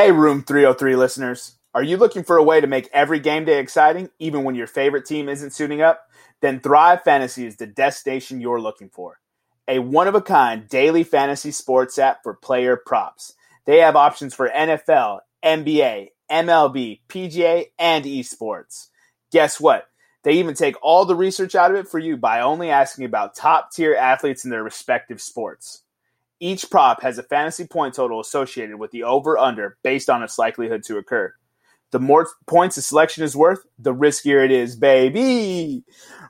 Hey, Room 303 listeners. Are you looking for a way to make every game day exciting, even when your favorite team isn't suiting up? Then Thrive Fantasy is the destination you're looking for. A one of a kind daily fantasy sports app for player props. They have options for NFL, NBA, MLB, PGA, and esports. Guess what? They even take all the research out of it for you by only asking about top tier athletes in their respective sports. Each prop has a fantasy point total associated with the over under based on its likelihood to occur. The more points a selection is worth, the riskier it is, baby.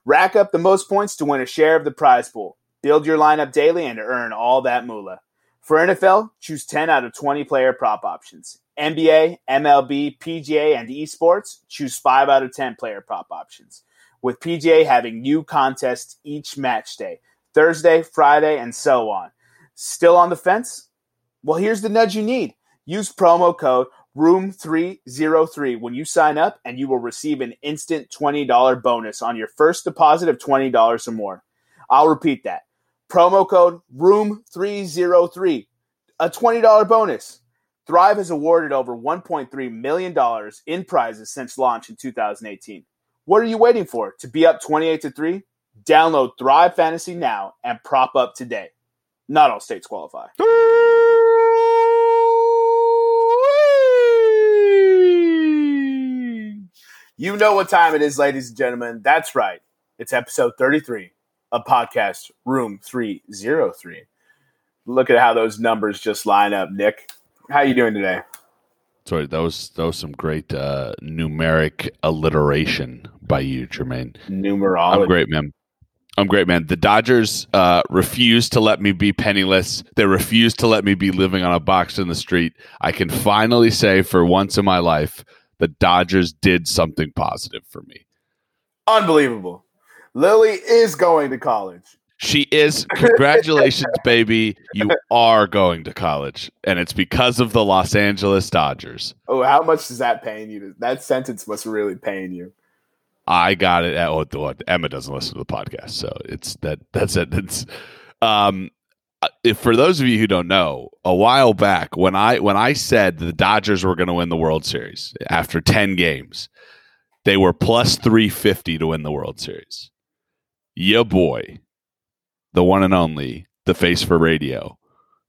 Rack up the most points to win a share of the prize pool. Build your lineup daily and earn all that moolah. For NFL, choose 10 out of 20 player prop options. NBA, MLB, PGA, and esports, choose 5 out of 10 player prop options. With PGA having new contests each match day, Thursday, Friday, and so on. Still on the fence? Well, here's the nudge you need. Use promo code ROOM303 when you sign up, and you will receive an instant $20 bonus on your first deposit of $20 or more. I'll repeat that. Promo code ROOM303, a $20 bonus. Thrive has awarded over $1.3 million in prizes since launch in 2018. What are you waiting for? To be up 28 to 3? Download Thrive Fantasy now and prop up today. Not all states qualify. You know what time it is, ladies and gentlemen. That's right. It's episode 33 of podcast Room 303. Look at how those numbers just line up, Nick. How you doing today? Sorry, that was that was some great uh, numeric alliteration by you, Jermaine. Numerology. I'm great, man. I'm great, man. The Dodgers uh, refuse to let me be penniless. They refuse to let me be living on a box in the street. I can finally say, for once in my life, the Dodgers did something positive for me. Unbelievable. Lily is going to college. She is. Congratulations, baby. You are going to college. And it's because of the Los Angeles Dodgers. Oh, how much is that paying you? That sentence must really paying you. I got it. At, oh, Emma doesn't listen to the podcast, so it's that. That's it. It's um, uh, if for those of you who don't know, a while back when I when I said the Dodgers were going to win the World Series after ten games, they were plus three fifty to win the World Series. Yeah, boy, the one and only, the face for radio,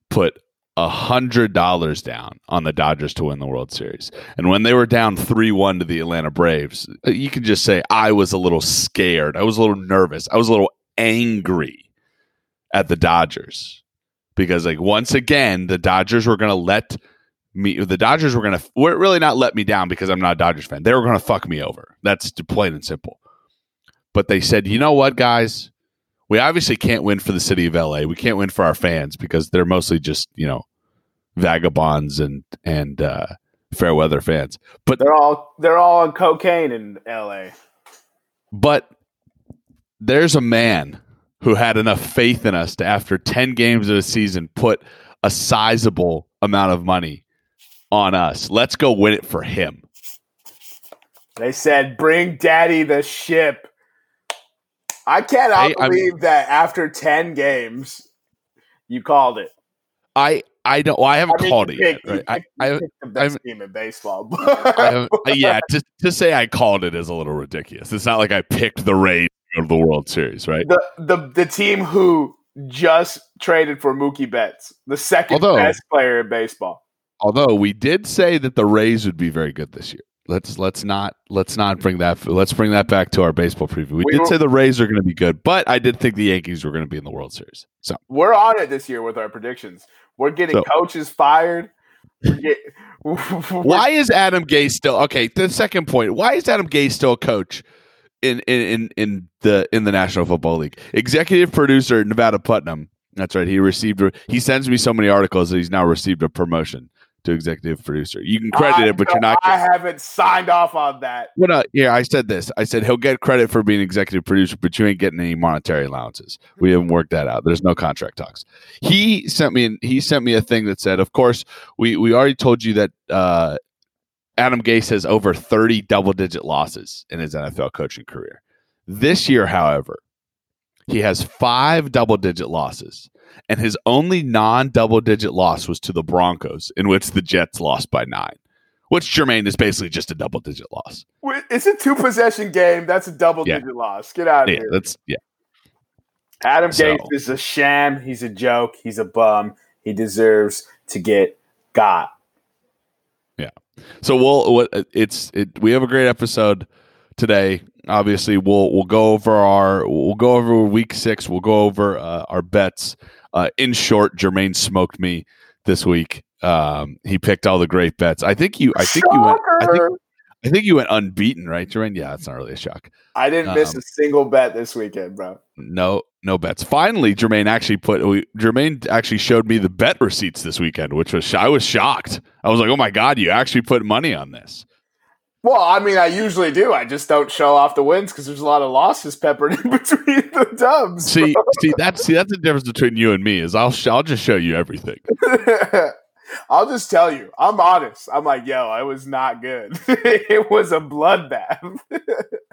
put a hundred dollars down on the Dodgers to win the World Series. And when they were down three one to the Atlanta Braves, uh, you can just say I was a little scared. I was a little nervous. I was a little angry at the Dodgers because like once again the Dodgers were going to let me the Dodgers were going to really not let me down because I'm not a Dodgers fan. They were going to fuck me over. That's plain and simple. But they said, "You know what, guys? We obviously can't win for the city of LA. We can't win for our fans because they're mostly just, you know, vagabonds and and uh, fair weather fans. But they're all they're all on cocaine in L.A. But there's a man who had enough faith in us to, after ten games of a season, put a sizable amount of money on us. Let's go win it for him. They said, "Bring Daddy the ship." I cannot I, believe I'm, that after ten games, you called it. I I don't. Well, I haven't I mean, called it yet. Right? I, I, the best I, team in baseball. Uh, yeah, to, to say I called it is a little ridiculous. It's not like I picked the Rays of the World Series, right? The the the team who just traded for Mookie Betts, the second although, best player in baseball. Although we did say that the Rays would be very good this year. Let's let's not let's not bring that let's bring that back to our baseball preview. We, we did say the Rays are going to be good, but I did think the Yankees were going to be in the World Series. So we're on it this year with our predictions. We're getting so, coaches fired. Get, why is Adam Gase still okay? The second point: Why is Adam Gase still a coach in in in, in the in the National Football League? Executive producer Nevada Putnam. That's right. He received. He sends me so many articles that he's now received a promotion to executive producer. You can credit it, but you're not. I haven't signed off on that. Well, no, yeah, I said this. I said he'll get credit for being executive producer, but you ain't getting any monetary allowances. We haven't worked that out. There's no contract talks. He sent me. He sent me a thing that said, "Of course, we we already told you that." Uh, Adam Gase has over 30 double digit losses in his NFL coaching career. This year, however, he has five double digit losses and his only non-double digit loss was to the Broncos, in which the Jets lost by nine. Which Jermaine is basically just a double digit loss. It's a two possession game. That's a double Yeah. digit loss. Get out of Yeah, here. that's yeah. Adam So- Gase is a sham. He's a joke. He's a bum. He deserves to get got. Yeah. So we'll it's it. We have a great episode today. Obviously, we'll we'll go over our we'll go over week six. We'll go over uh, our bets. Uh, in short, Jermaine smoked me this week. Um, he picked all the great bets. I think you. I think you went. I think, I think you went unbeaten, right, Jermaine? Yeah, it's not really a shock. I didn't miss Um, a single bet this weekend, bro. No, no bets. Finally, Jermaine actually put. We, Jermaine actually showed me the bet receipts this weekend, which was I was shocked. I was like, "Oh my god, you actually put money on this." Well, I mean, I usually do. I just don't show off the wins because there's a lot of losses peppered in between the dubs. See, see that's see that's the difference between you and me is I'll sh- I'll just show you everything. I'll just tell you, I'm honest. I'm like, yo, it was not good. it was a bloodbath.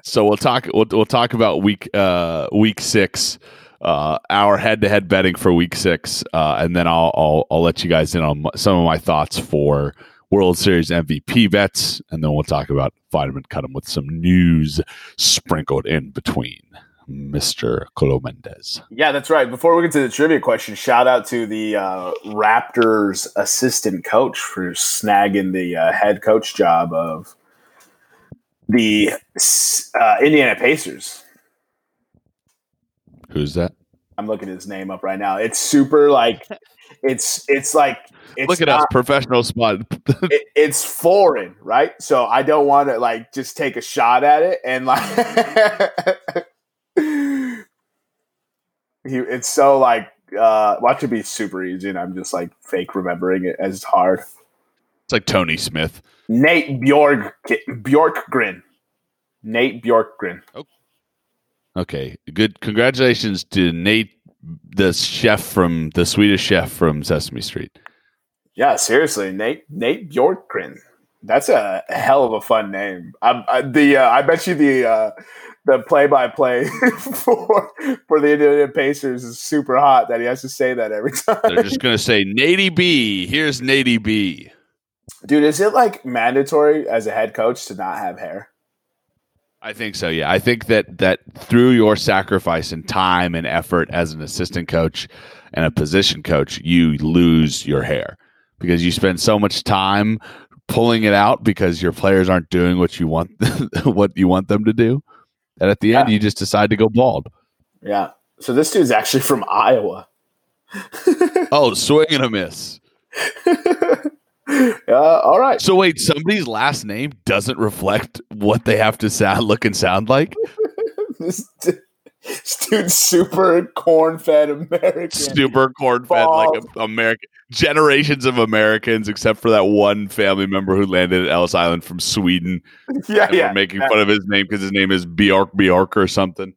So we'll talk we'll, we'll talk about week uh week six, uh our head to head betting for week six, uh, and then I'll, I'll I'll let you guys in on some of my thoughts for World Series MVP bets, and then we'll talk about vitamin cut 'em with some news sprinkled in between. Mr. Colo Mendez. yeah, that's right. Before we get to the trivia question, shout out to the uh, Raptors assistant coach for snagging the uh, head coach job of the uh, Indiana Pacers. Who's that? I'm looking his name up right now. It's super like it's it's like it's Look at not- us, professional spot. it, it's foreign, right? So I don't want to like just take a shot at it and like he, it's so like uh watch it be super easy and I'm just like fake remembering it as hard. It's like Tony Smith. Nate Bjork Bjorkgren. Nate Bjorkgren. Okay, good. Congratulations to Nate, the chef from the Swedish chef from Sesame Street. Yeah, seriously, Nate Nate Bjorkgren. That's a hell of a fun name. I, I, the uh, I bet you the uh, the play by play for for the Indiana Pacers is super hot that he has to say that every time. They're just gonna say Natey B. Here's Natey B. Dude, is it like mandatory as a head coach to not have hair? I think so. Yeah, I think that that through your sacrifice and time and effort as an assistant coach and a position coach, you lose your hair because you spend so much time pulling it out because your players aren't doing what you want what you want them to do. And at the end, you just decide to go bald. Yeah. So this dude's actually from Iowa. Oh, swing and a miss. uh, all right. So wait, somebody's last name doesn't reflect what they have to sound, look, and sound like. this, this dude's super corn fed American. Super corn fed, like a, American generations of Americans, except for that one family member who landed at Ellis Island from Sweden. yeah, yeah. we're making fun of his name because his name is Bjork Bjork or something.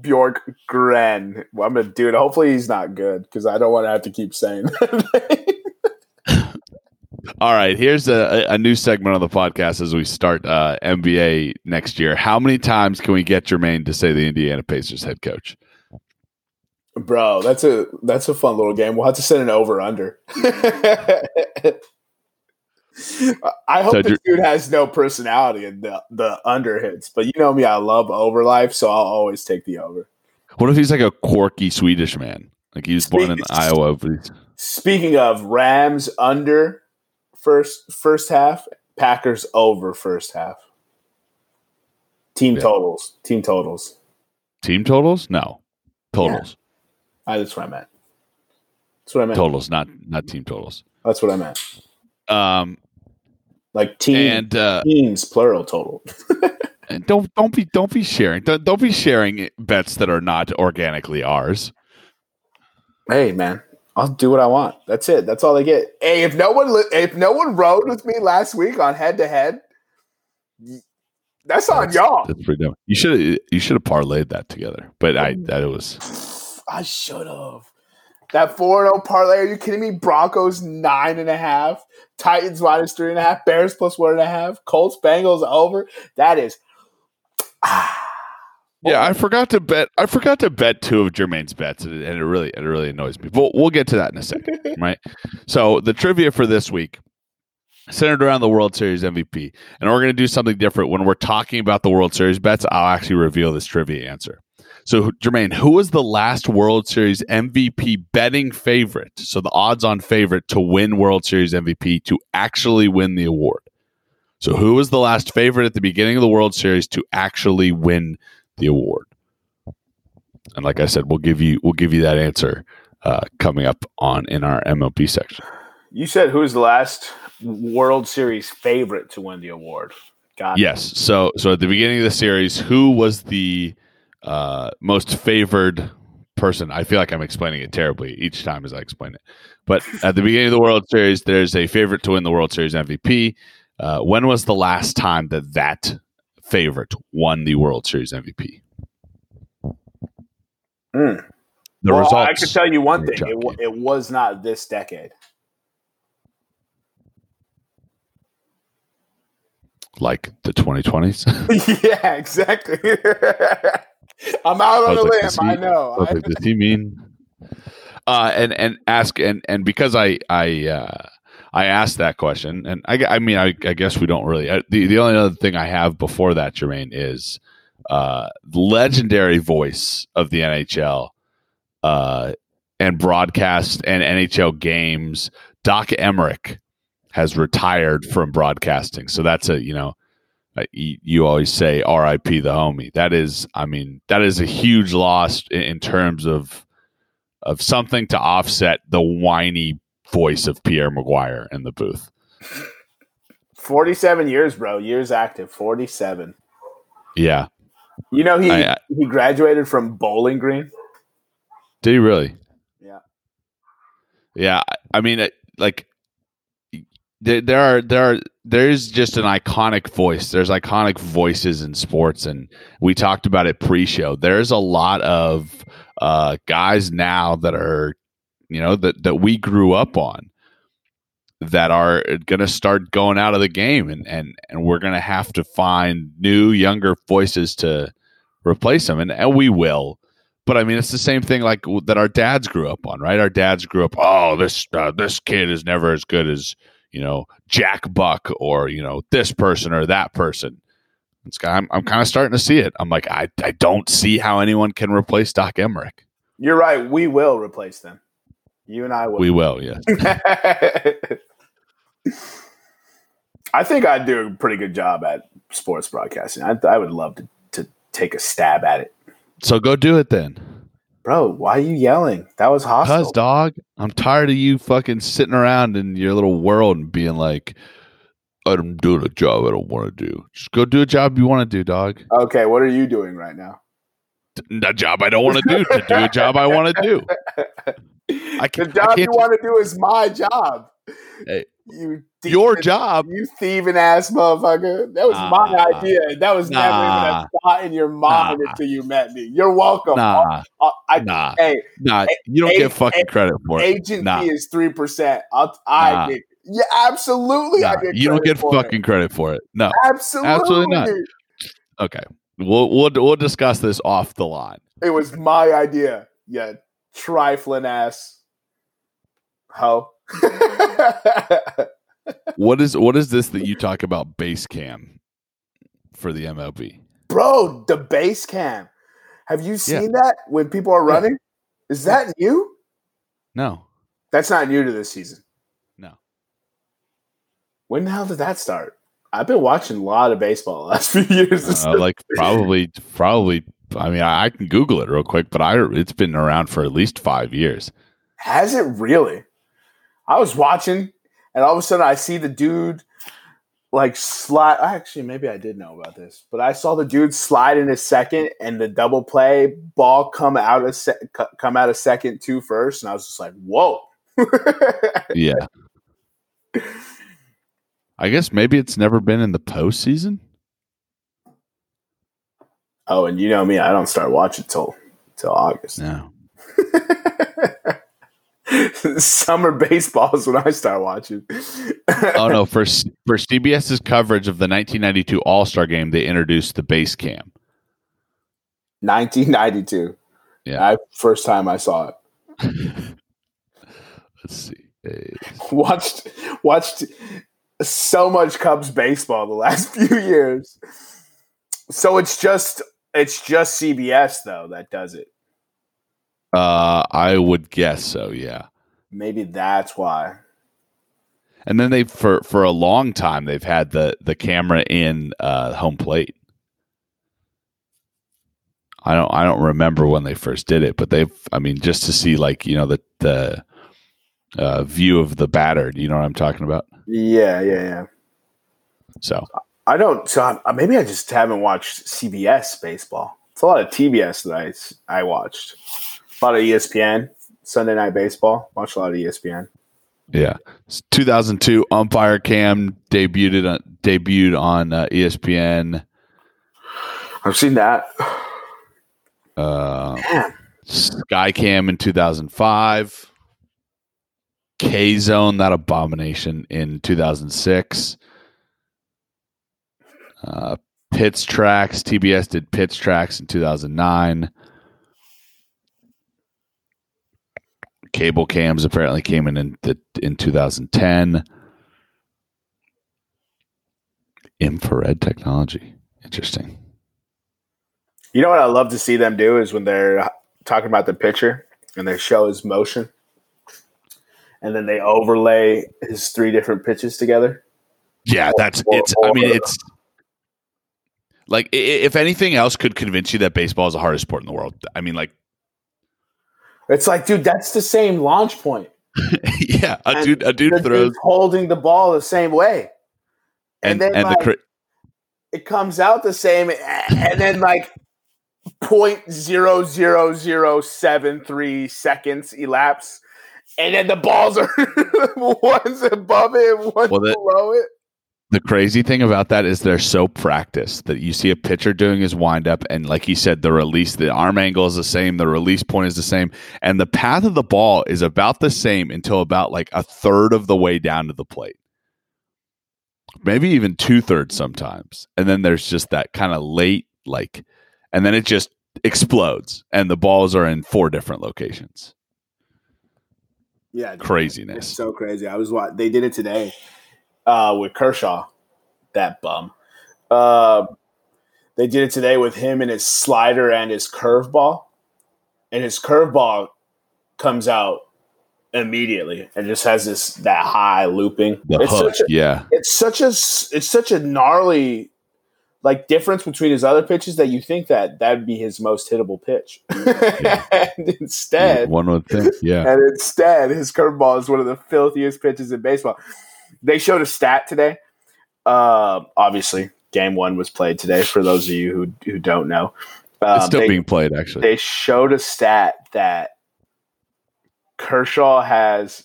Bjorkgren. Well, I'm gonna dude. Hopefully he's not good because I don't want to have to keep saying that. All right, here's a, a new segment on the podcast as we start uh, NBA next year. How many times can we get Jermaine to say the Indiana Pacers head coach? Bro, that's a that's a fun little game. We'll have to set an over under. I hope So this dude has no personality in the the under hits, but you know me, I love over life, so I'll always take the over. What if he's like a quirky Swedish man? Like he was born in Iowa, but he's Speaking of Rams under first first half, Packers over first half. Team Yeah. totals. Team totals. team totals? No, totals, Ah, that's what I meant. That's what I meant. totals, not not team totals. That's what I meant. Um, Like team and uh, teams plural total. and don't don't be don't be sharing don't, don't be sharing bets that are not organically ours. hey man, I'll do what I want. That's it. That's all they get. Hey, if no one li- if no one rode with me last week on head to head, that's on y'all. That's pretty dumb. You should you should have parlayed that together, but I mm. that it was I should have. That 4 0 parlay, are you kidding me? Broncos nine and a half, Titans minus three and a half, Bears plus one and a half, Colts, Bengals over. That is ah, Yeah, I forgot to bet. I forgot to bet two of Jermaine's bets, and it, and it really, it really annoys me. But we'll get to that in a second, right? So the trivia for this week centered around the World Series MVP, and we're going to do something different when we're talking about the World Series bets. I'll actually reveal this trivia answer. So, Jermaine, who was the last World Series MVP betting favorite? So, the odds-on favorite to win World Series MVP to actually win the award. So, who was the last favorite at the beginning of the World Series to actually win the award? And like I said, we'll give you we'll give you that answer uh, coming up on in our MLB section. You said who's the last World Series favorite to win the award? Got yes. It. So so at the beginning of the series, who was the uh, most favored person? I feel like I'm explaining it terribly each time as I explain it. But at the beginning of the World Series, there's a favorite to win the World Series MVP. Uh, when was the last time that that favorite won the World Series MVP? Mm. The well, results. I can tell you one thing: it, it was not this decade. Like the 2020s? yeah, exactly. I'm out on the like, limb. I know. I does he mean? Uh, and and ask and and because I I uh, I asked that question, and I, I mean, I, I guess we don't really. I, the the only other thing I have before that, Jermaine, is uh, legendary voice of the NHL uh, and broadcast and NHL games. Doc Emrick has retired from broadcasting, so that's a you know. Uh, you, always say R.I.P. the homie. That is, I mean, that is a huge loss in, in terms of of something to offset the whiny voice of Pierre McGuire in the booth. 47 years, bro. Years active. 47. Yeah. You know he I, I, he graduated from Bowling Green. Did he really? Yeah. Yeah, I mean like there, there are there are there's just an iconic voice. There's iconic voices in sports and we talked about it pre-show. There's a lot of uh guys now that are you know that that we grew up on that are going to start going out of the game and and and we're going to have to find new younger voices to replace them and, and we will. But i mean it's the same thing like that our dads grew up on right? Our dads grew up oh this uh, this kid is never as good as you know jack buck or you know this person or that person. It's I'm, I'm kind of starting to see it. I'm like I, I don't see how anyone can replace doc emrick you're right. We will replace them you and I will. We will, yes. I think I'd do a pretty good job at sports broadcasting. I, I would love to, to take a stab at it. So go do it then. Bro, why are you yelling? That was hostile. Cause dog, I'm tired of you fucking sitting around in your little world and being like, I'm doing a job I don't want to do. Just go do a job you want to do, dog. Okay, what are you doing right now? A job I don't want to do to do a job I want to do. I can, the job you want to do is my job. Hey, you thieving, your job, you thieving ass motherfucker. That was nah, my idea. That was nah, never even a thought in your mind nah, until you met me. You're welcome. Nah, I, I, nah, hey, nah. You don't a, get fucking a, credit for it. Agent fee is three percent. I get. Yeah, absolutely. Nah, you don't get fucking it. credit for it. No, absolutely, absolutely not. Okay, we'll we'll we'll discuss this off the line. It was my idea. Yeah, trifling ass ho. what is what is this that you talk about base cam for the MLB? Bro, the base cam. Have you seen yeah. that when people are running? Yeah. Is that new? No. That's not new to this season. No. When the hell did that start? I've been watching a lot of baseball the last few years. Uh, like probably probably I mean, I, I, can Google it real quick, but I it's been around for at least five years. Has it really? I was watching, and all of a sudden, I see the dude like slide. Actually, maybe I did know about this, but I saw the dude slide in a second, and the double play ball come out a se- come out a second two first, and I was just like, "Whoa!" yeah. I guess maybe it's never been in the postseason. Oh, and you know me, I don't start watching till till August. No. Summer baseball is when I start watching. oh no! For for CBS's coverage of the 1992 All Star Game, they introduced the base cam. 1992. Yeah. I, first time I saw it. Let's see. A's. watched watched so much Cubs baseball the last few years. So it's just it's just CBS though that does it. Uh, I would guess so. Yeah. Maybe that's why. And then they for for a long time they've had the the camera in uh, home plate. I don't I don't remember when they first did it, but they've I mean just to see like you know the the uh, view of the batter. Do you know what I'm talking about? Yeah, yeah, yeah. So I don't. So I, maybe I just haven't watched CBS baseball. It's a lot of TBS that I I watched. A lot of ESPN Sunday Night Baseball. Watched a lot of ESPN. yeah, It's 2002 umpire cam debuted on debuted on uh, ESPN. I've seen that. Uh, Man, Skycam in 2005. K Zone, that abomination in 2006. Uh, PitchTrax, TBS did PitchTrax in 2009. Cable cams apparently came in in, the, in 2010. Infrared technology. Interesting. You know what I love to see them do is when they're talking about the pitcher and they show his motion, and then they overlay his three different pitches together. Yeah, that's it's. I mean, it's like if anything else could convince you that baseball is the hardest sport in the world. I mean, like, It's like, dude, that's the same launch point. yeah, a And dude, a dude throws, holding the ball the same way, and then and, like, the cri- it comes out the same, and then like point zero zero zero seven three seconds elapse, and then the balls are one's above it, one's Well, that- below it. The crazy thing about that is they're so practiced that you see a pitcher doing his windup, and like he said, the release, the arm angle is the same, the release point is the same, and the path of the ball is about the same until about like a third of the way down to the plate. Maybe even two thirds sometimes. And then there's just that kind of late, like, and then it just explodes, and the balls are in four different locations. Yeah, Craziness. so crazy. I was wa They did it today uh, with Kershaw, that bum. Uh, they did it today with him and his slider and his curveball, and his curveball comes out immediately and just has this that high looping. The it's hook, such a, yeah. it's such a it's such a gnarly like difference between his other pitches that you think that that'd be his most hittable pitch, and instead One would think, yeah. and instead, his curveball is one of the filthiest pitches in baseball. They showed a stat today. Uh, obviously, game one was played today. For those of you who who don't know, um, It's still they, being played, actually. they showed a stat that Kershaw has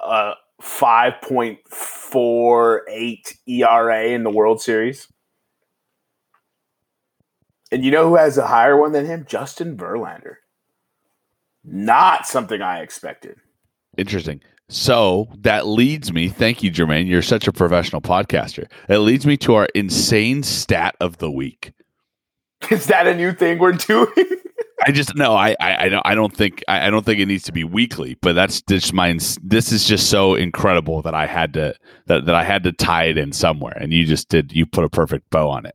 a five point four eight ERA in the World Series. And you know who has a higher one than him? Justin Verlander. Not something I expected. Interesting. So that leads me, thank you, Jermaine. You're such a professional podcaster. It leads me to our insane stat of the week. Is that a new thing we're doing? I just no, I I, I don't I don't think I, I don't think it needs to be weekly, but that's just my this is just so incredible that I had to that, that I had to tie it in somewhere, and you just did you put a perfect bow on it.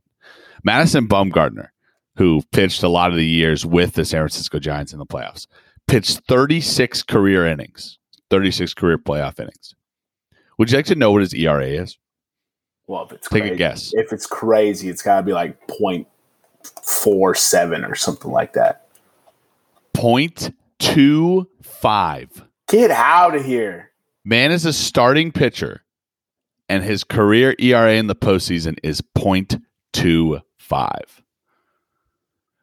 Madison Bumgarner, who pitched a lot of the years with the San Francisco Giants in the playoffs, pitched 36 career innings, 36 career playoff innings. Would you like to know what his ERA is? well, if it's Take crazy, a guess. If it's crazy, it's got to be like point four seven or something like that. Point two five. Get out of here! Man is a starting pitcher, and his career ERA in the postseason is 0.25.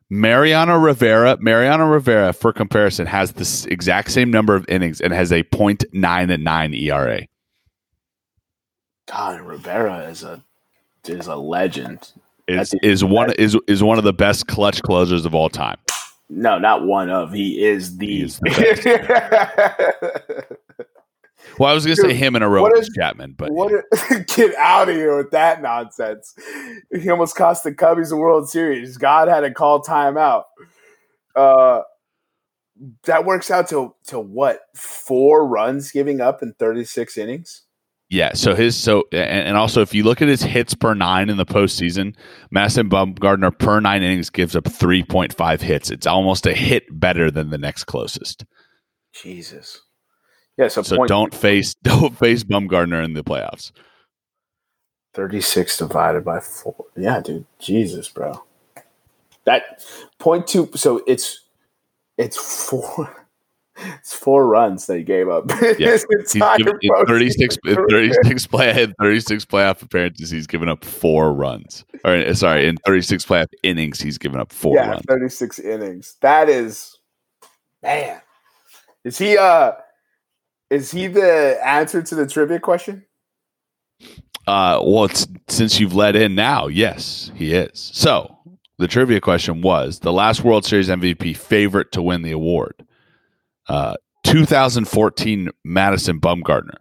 Mariano Rivera, Mariano Rivera, for comparison, has this exact same number of innings and has a 0.99 ERA. God, Rivera is a is a legend. Is is one is is one of the best clutch closers of all time. No, not one of. He is the. He is Well, I was going to say him and a Aroldis is- Chapman, but what? A, get out of here with that nonsense. He almost cost the Cubbies the World Series. God had to call timeout. Uh, that works out to to what four runs giving up in 36 innings. Yeah. So his so and, and also if you look at his hits per nine in the postseason, Madison Bumgarner per nine innings gives up three point five hits. It's almost a hit better than the next closest. Jesus. Yeah. So, So don't face don't face Bumgarner in the playoffs. 36 divided by four. Yeah, dude. Jesus, bro. That point two. So it's it's four. It's four runs that he gave up. Yeah. His He's entire given, in thirty-six. In thirty-six play in 36 playoff appearances, he's given up four runs. Or uh, sorry, in 36 playoff innings, he's given up four yeah, runs. 36 innings. That is man. Is he uh is he the answer to the trivia question? Uh, well, since you've let in now, yes, he is. So the trivia question was the last World Series MVP favorite to win the award. Uh, 2014 Madison Bumgarner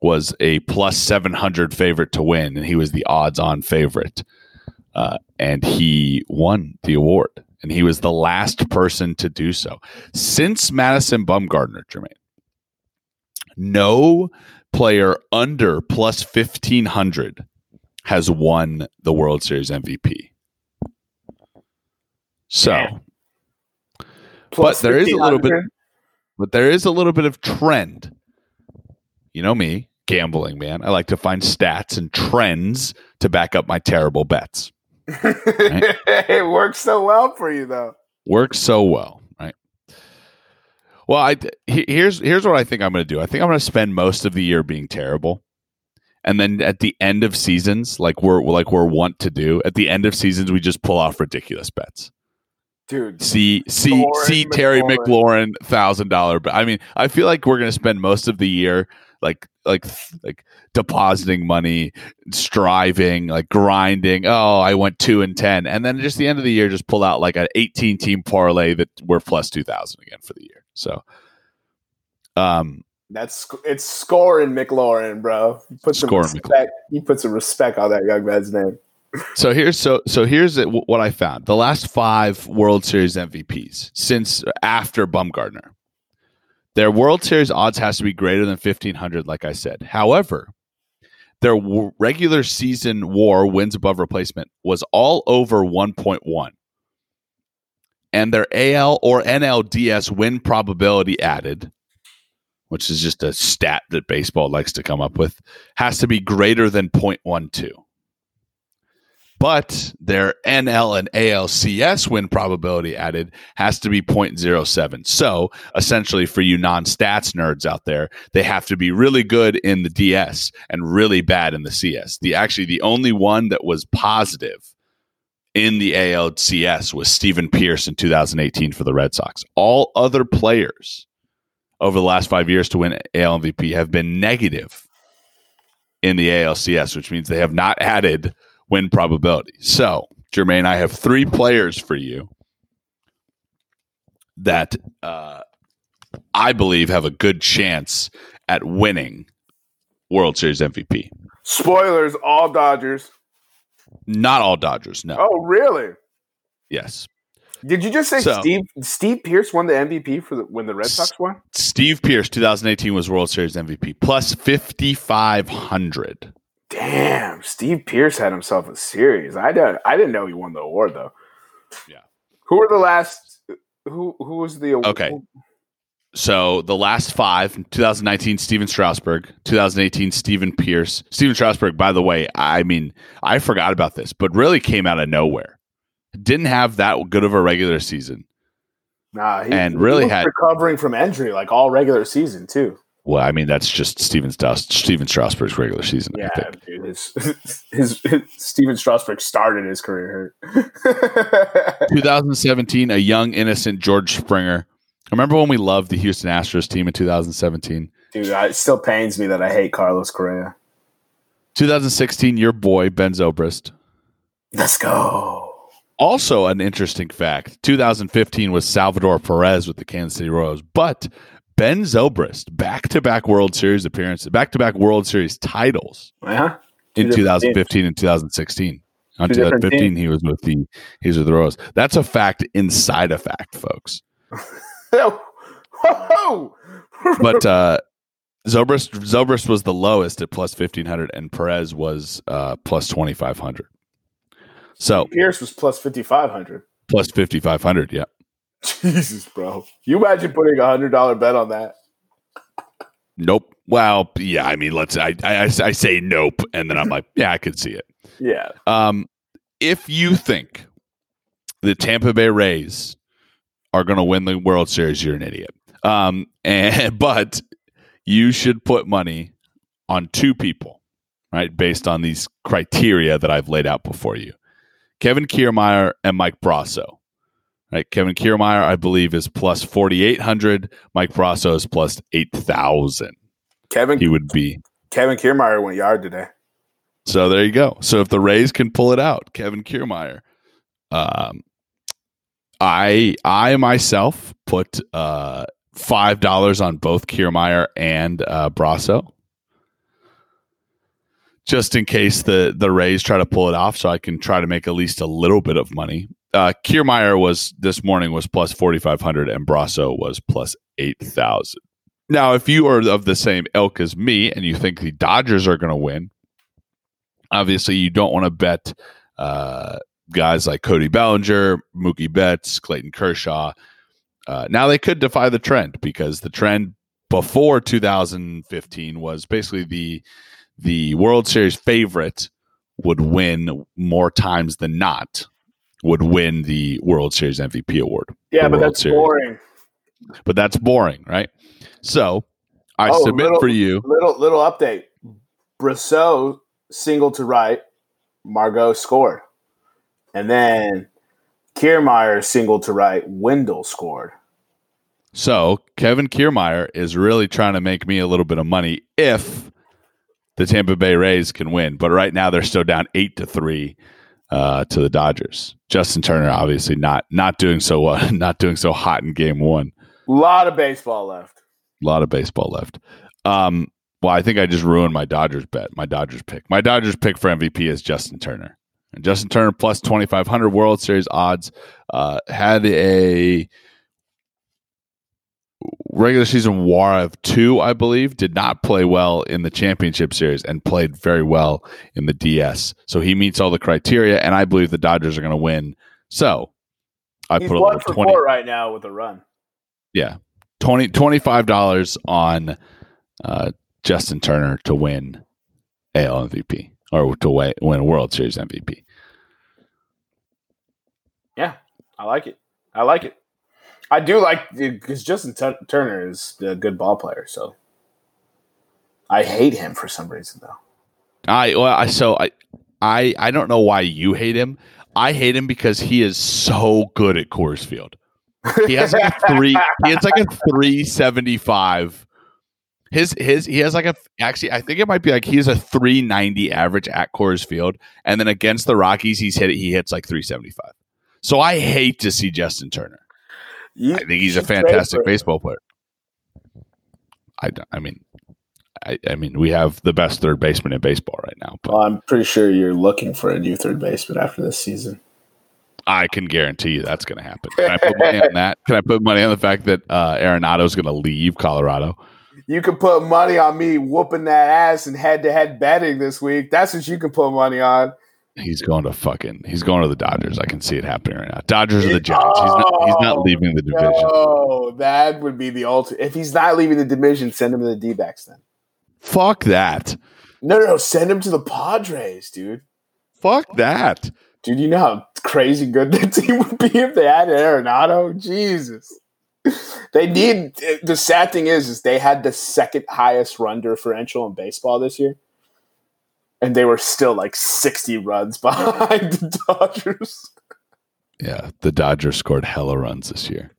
was a plus 700 favorite to win, and he was the odds-on favorite, uh, and he won the award. And he was the last person to do so since Madison Bumgarner, Jermaine. No player under plus 1500 has won the World Series MVP. So, Man. but there is a little bit, but there is a little bit of trend. You know me, gambling man. I like to find stats and trends to back up my terrible bets. it works so well for you though. Works so well, right? Well, I here's here's what I think I'm going to do. I think I'm going to spend most of the year being terrible, and then at the end of seasons, like we're like we're wont to do, at the end of seasons, we just pull off ridiculous bets. Dude, See see see Terry McLaurin. McLaurin thousand dollar. But I mean, I feel like we're going to spend most of the year like like like depositing money, striving, like grinding. Oh, I went two and ten, and then just the end of the year, just pull out like an eighteen team parlay that we're plus two thousand again for the year. So, um, that's it's scoring McLaurin, bro. You put some respect. You put some respect on that young man's name. so here's so so here's it, what I found: the last five World Series MVPs since after Bumgarner. Their World Series odds has to be greater than 1500 like I said. However, their w- regular season war wins above replacement was all over 1.1. And their AL or NLDS win probability added, which is just a stat that baseball likes to come up with, has to be greater than 0.12 but their NL and ALCS win probability added has to be 0.07. So essentially, for you non stats nerds out there, they have to be really good in the DS and really bad in the CS. The actually the only one that was positive in the ALCS was Stephen Pearce in 2018 for the Red Sox. All other players over the last five years to win AL MVP have been negative in the ALCS, which means they have not added win probability. So, Jermaine, I have three players for you that uh, I believe have a good chance at winning World Series MVP. Spoilers, all Dodgers. Not all Dodgers, no. Oh, really? Yes. Did you just say So- Steve Steve Pearce won the MVP for the, when the Red Sox won? Steve Pearce, 2018 was World Series MVP, plus 5,500. Damn, Steve Pearce had himself a series. I didn't I didn't know he won the award though. Yeah. Who were the last? Who who was the Okay. So the last five 2019, Stephen Strasburg, 2018, Steven Pearce. Stephen Strasburg, by the way, I mean, I forgot about this, but really came out of nowhere. Didn't have that good of a regular season. Nah, he, And he really was had- recovering from injury like all regular season too. Well, I mean, that's just Stephen, Stephen Strasburg's regular season. Yeah, dude, his, his, his Stephen Strasburg started his career hurt. 2017, a young, innocent George Springer. Remember when we loved the Houston Astros team in 2017? dude, it still pains me that I hate Carlos Correa. 2016, your boy, Ben Zobrist. Let's go. Also, an interesting fact 2015 was Salvador Perez with the Kansas City Royals, but Ben Zobrist, back to back World Series appearances, back to back World Series titles uh-huh. Yeah, in Two different 2015 and 2016. On Two 2015, he was with the he was with the Royals. That's a fact inside a fact, folks. But uh Zobrist Zobrist was the lowest at plus fifteen hundred, and Perez was uh plus twenty five hundred. So Pearce was plus fifty five hundred. plus fifty five hundred, yeah. Jesus, bro. You imagine putting a hundred dollar bet on that? Nope. Well, yeah. I mean, let's. I, I I say nope, and then I'm like, yeah, I could see it. Yeah. Um, if you think the Tampa Bay Rays are going to win the World Series, you're an idiot. Um, and but you should put money on two people, right, based on these criteria that I've laid out before you: Kevin Kiermaier and Mike Brosseau. Right, Kevin Kiermaier, I believe, is plus forty eight hundred. Mike Brosseau is plus eight thousand. Kevin He would be Kevin Kiermaier went yard today. So there you go. So if the Rays can pull it out, Kevin Kiermaier, um, I I myself put uh, five dollars on both Kiermaier and uh, Brosseau, just in case the the Rays try to pull it off, so I can try to make at least a little bit of money. Uh, Kiermaier was this morning was plus forty five hundred, and Brosseau was plus eight thousand. Now, if you are of the same ilk as me and you think the Dodgers are going to win, obviously you don't want to bet uh, guys like Cody Bellinger, Mookie Betts, Clayton Kershaw. Uh, now they could defy the trend because the trend before 2015 was basically the the World Series favorite would win more times than not would win the World Series MVP award. Yeah, but World that's Series. boring. But that's boring, right? So I Oh, submit little- for you. Little little update. Brosseau single to right, Margot scored. And then Kiermaier single to right, Wendle scored. So Kevin Kiermaier is really trying to make me a little bit of money if the Tampa Bay Rays can win. But right now they're still down eight to three uh, to the Dodgers. Justin Turner obviously not not doing so well, not doing so hot in Game One. A lot of baseball left. A lot of baseball left. Um, well, I think I just ruined my Dodgers bet. My Dodgers pick. My Dodgers pick for MVP is Justin Turner. And Justin Turner plus twenty five hundred World Series odds uh, had a regular season WAR of two, I believe. Did not play well in the championship series and played very well in the DS. So he meets all the criteria, and I believe the Dodgers are going to win. So I He's put a for twenty. four right now with a run. Yeah. 20 $25 on uh, Justin Turner to win AL MVP or to win, a World Series MVP. Yeah, I like it. I like it. I do like because Justin T- Turner is a good ball player. So I hate him for some reason though. I well, I so I I I don't know why you hate him. I hate him because he is so good at Coors Field. He has like a three. he has like a three seventy five. His his he has like a actually I think it might be like he's a three ninety average at Coors Field, and then against the Rockies he's hit he hits like three seventy five. So I hate to see Justin Turner. You I think he's a fantastic baseball player. I don't- I mean, I I mean we have the best third baseman in baseball right now, but Well, I'm pretty sure you're looking for a new third baseman after this season. I can guarantee you that's going to happen. Can I put money on that? Can I put money on the fact that uh, Arenado is going to leave Colorado? You can put money on me whooping that ass in head to head betting this week. That's what you can put money on. He's going to fucking. He's going to the Dodgers. I can see it happening right now. Dodgers are the Giants. He's not. He's not Oh, leaving the division. No, that would be the ultimate. If he's not leaving the division, send him to the D backs then. Fuck that. No, no, no, send him to the Padres, dude. Fuck that. Dude, you know how crazy good that team would be if they had Arenado? Jesus. They need the sad thing is is they had the second highest run differential in baseball this year. And they were still like 60 runs behind the Dodgers. Yeah, the Dodgers scored hella runs this year,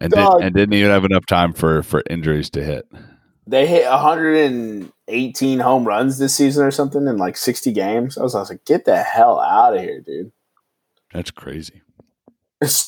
and, Dog. did, and didn't even have enough time for for injuries to hit. They hit 118 home runs this season or something in like 60 games. I was, I was like, get the hell out of here, dude. That's crazy.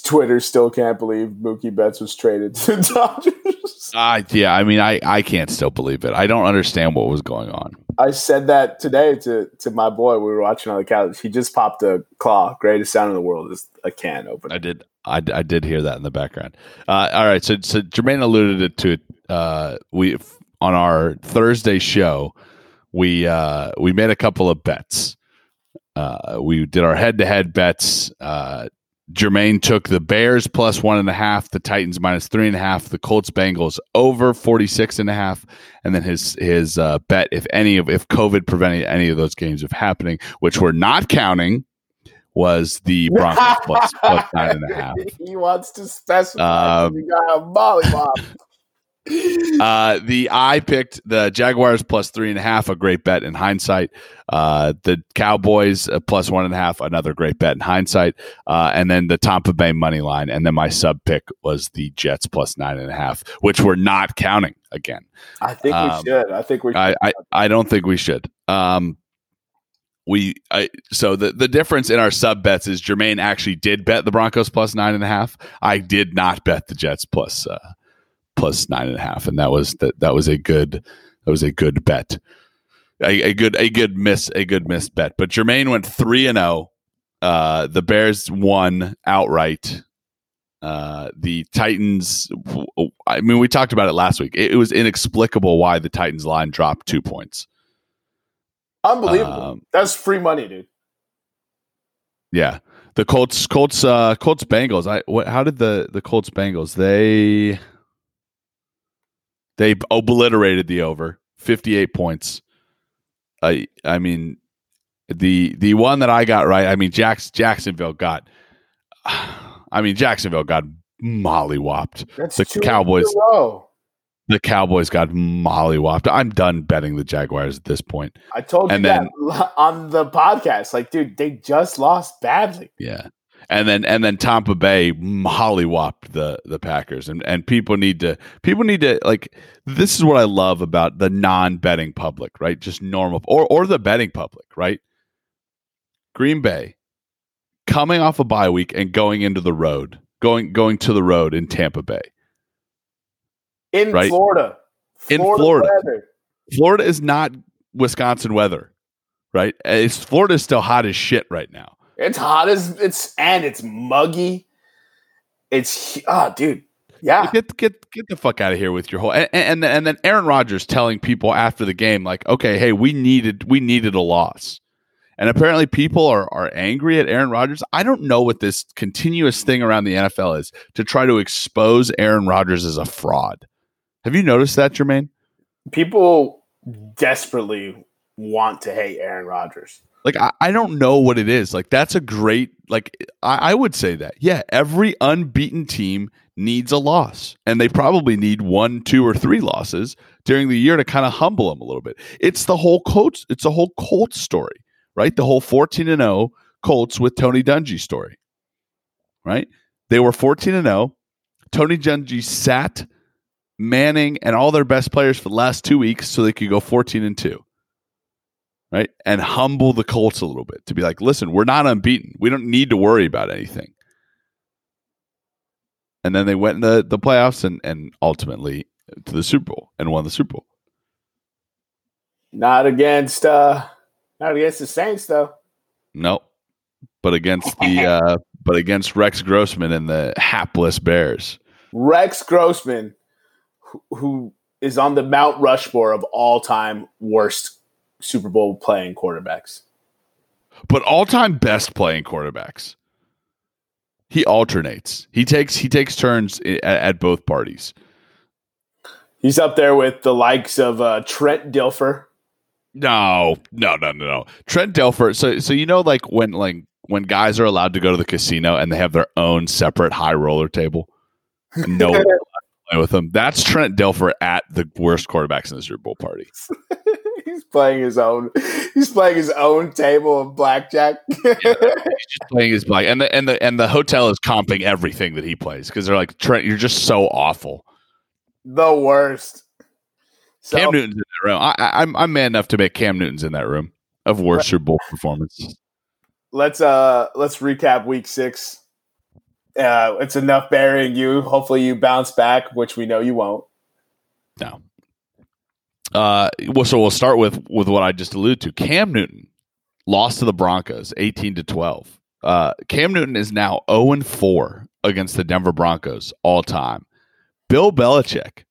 Twitter still can't believe Mookie Betts was traded to the Dodgers. Uh, yeah, I mean, I, I can't still believe it. I don't understand what was going on. I said that today to, to my boy. We were watching on the couch. He just popped a claw. Greatest sound in the world is a can open. I did. I, I did hear that in the background. Uh, all right. So, so Jermaine alluded to it. Uh, we on our Thursday show, we uh, we made a couple of bets. Uh, we did our head to head bets. Uh, Jermaine took the Bears plus one and a half, the Titans minus three and a half, the Colts Bengals over 46 and a half. And then his his uh, bet, if any of if COVID prevented any of those games of happening, which we're not counting, was the Broncos plus, plus nine and a half. He wants to specify. Um, got a volleyball. uh, the I picked the Jaguars plus three and a half, a great bet in hindsight. Uh, the Cowboys uh, plus one and a half, another great bet in hindsight. Uh, and then the Tampa Bay money line, and then my sub pick was the Jets plus nine and a half, which we're not counting again. I think um, we should. I think we. I, I, I don't think we should. Um, we I, so the the difference in our sub bets is Jermaine actually did bet the Broncos plus nine and a half. I did not bet the Jets plus uh, plus nine and a half, and that was that that was a good that was a good bet, a, a good a good miss a good miss bet. But Jermaine went three and zero. Oh. Uh, the Bears won outright. Uh, the Titans. I mean, we talked about it last week. It, it, was inexplicable why the Titans line dropped two points. Unbelievable. Um, That's free money, dude. Yeah, the Colts, Colts, uh, Colts, Bengals. I what? How did the the Colts Bengals? They they obliterated the over, 58 points. I I mean the the one that I got right, I mean Jacks, Jacksonville got I mean Jacksonville got mollywopped. That's the Cowboys The Cowboys got mollywopped. I'm done betting the Jaguars at this point. I told you and then, on the podcast. Like, dude, they just lost badly. Yeah and then and then Tampa Bay hollywopped the the Packers, and and people need to people need to like this is what I love about the non betting public, right? Just normal or or the betting public, right? Green Bay coming off a bye week and going into the road, going going to the road in Tampa Bay, in right? Florida. Florida, in Florida, weather. Florida is not Wisconsin weather, right? It's Florida is still hot as shit right now. It's hot as it's and it's muggy. It's oh, dude. Yeah. Get get get the fuck out of here with your whole and, and and then Aaron Rodgers telling people after the game like, okay, hey, we needed we needed a loss. And apparently people are are angry at Aaron Rodgers. I don't know what this continuous thing around the NFL is to try to expose Aaron Rodgers as a fraud. Have you noticed that, Jermaine? People desperately want to hate Aaron Rodgers. Like I, I don't know what it is. Like that's a great like I, I would say that. Yeah, every unbeaten team needs a loss. And they probably need one, two, or three losses during the year to kind of humble them a little bit. It's the whole Colts, it's a whole Colts story, right? The whole 14 and 0 Colts with Tony Dungy story. Right? They were 14 and 0. Tony Dungy sat Manning and all their best players for the last two weeks so they could go 14 and 2 right? And humble the Colts a little bit to be like, listen, we're not unbeaten. We don't need to worry about anything. And then they went in the, the playoffs and, and ultimately to the Super Bowl and won the Super Bowl. Not against uh not against the Saints though. No. But against the uh but against Rex Grossman and the hapless Bears. Rex Grossman who, who is on the Mount Rushmore of all time worst Super Bowl playing quarterbacks. But all time best playing quarterbacks. He alternates. He takes he takes turns at, at both parties. He's up there with the likes of uh, Trent Dilfer. No, no, no, no, no. Trent Dilfer. So, so you know, like when like when guys are allowed to go to the casino and they have their own separate high roller table, no play with them. That's Trent Dilfer at the worst quarterbacks in the Super Bowl party. he's playing his own. He's playing his own table of blackjack. yeah, he's just playing his black, and the and the and the hotel is comping everything that he plays because they're like Trent, you're just so awful. The worst. So, Cam Newton's in that room. I, I, I'm I'm man enough to make Cam Newton's in that room of worst Super Bowl performance. Let's uh let's recap Week Six. Uh, it's enough burying you. Hopefully, you bounce back, which we know you won't. No. Uh, well, so we'll start with with what I just alluded to. Cam Newton lost to the Broncos, eighteen to twelve. Uh, Cam Newton is now zero and four against the Denver Broncos all time. Bill Belichick,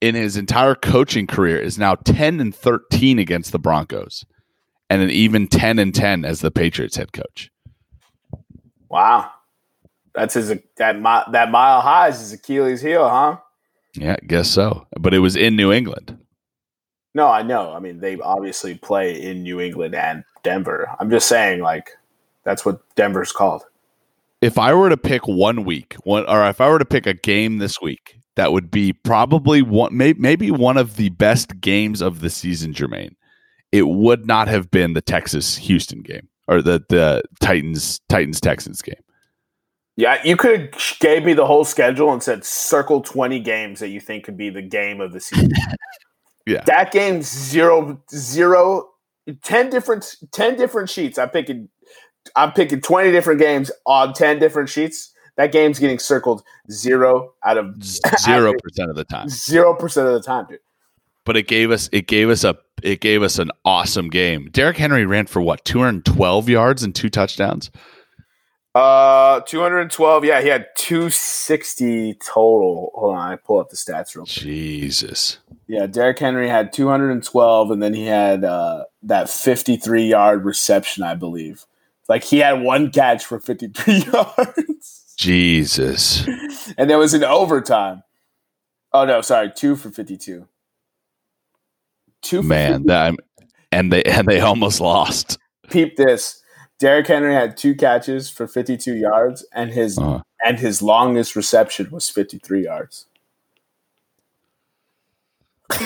in his entire coaching career, is now ten and thirteen against the Broncos, and an even ten and ten as the Patriots head coach. Wow, that's his that that mile high is his Achilles heel, huh? Yeah, guess so. But it was in New England. No, I know. I mean, they obviously play in New England and Denver. I'm just saying, like, that's what Denver's called. If I were to pick one week, one or if I were to pick a game this week, that would be probably one, maybe one of the best games of the season, Jermaine. It would not have been the Texas Houston game or the the Titans Titans Texans game. Yeah, you could have gave me the whole schedule and said circle 20 games that you think could be the game of the season. yeah. That game zero zero 10 different 10 different sheets. I'm picking I'm picking 20 different games on 10 different sheets. That game's getting circled zero out of zero percent of the time. Zero percent of the time, dude. But it gave us it gave us a it gave us an awesome game. Derrick Henry ran for what 212 yards and two touchdowns. Uh, 212. Yeah, he had 260 total. Hold on, I pull up the stats real quick. Jesus. Yeah, Derrick Henry had 212, and then he had uh, that 53 yard reception, I believe. Like he had one catch for 53 yards. Jesus. and there was an overtime. Oh no, sorry, two for 52. Two. Man, that and they and they almost lost. Peep this. Derrick Henry had two catches for 52 yards, and his uh-huh. and his longest reception was 53 yards.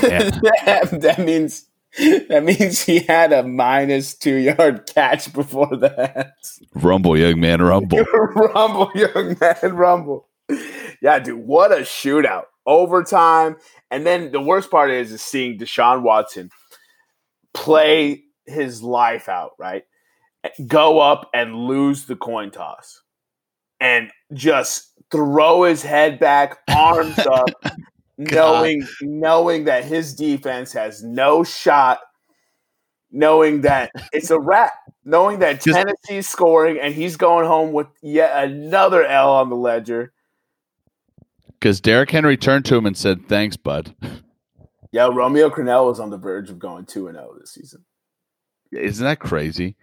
Yeah. that means that means he had a minus two yard catch before that. Rumble, young man, rumble. rumble, young man, rumble. Yeah, dude, what a shootout. Overtime. And then the worst part is, is seeing Deshaun Watson play his life out, right? Go up and lose the coin toss and just throw his head back, arms up, knowing knowing that his defense has no shot, knowing that it's a wrap, knowing that just, Tennessee's scoring and he's going home with yet another L on the ledger. Because Derrick Henry turned to him and said, "Thanks, bud." Yeah, Romeo Crennel was on the verge of going two and zero this season. Isn't that crazy?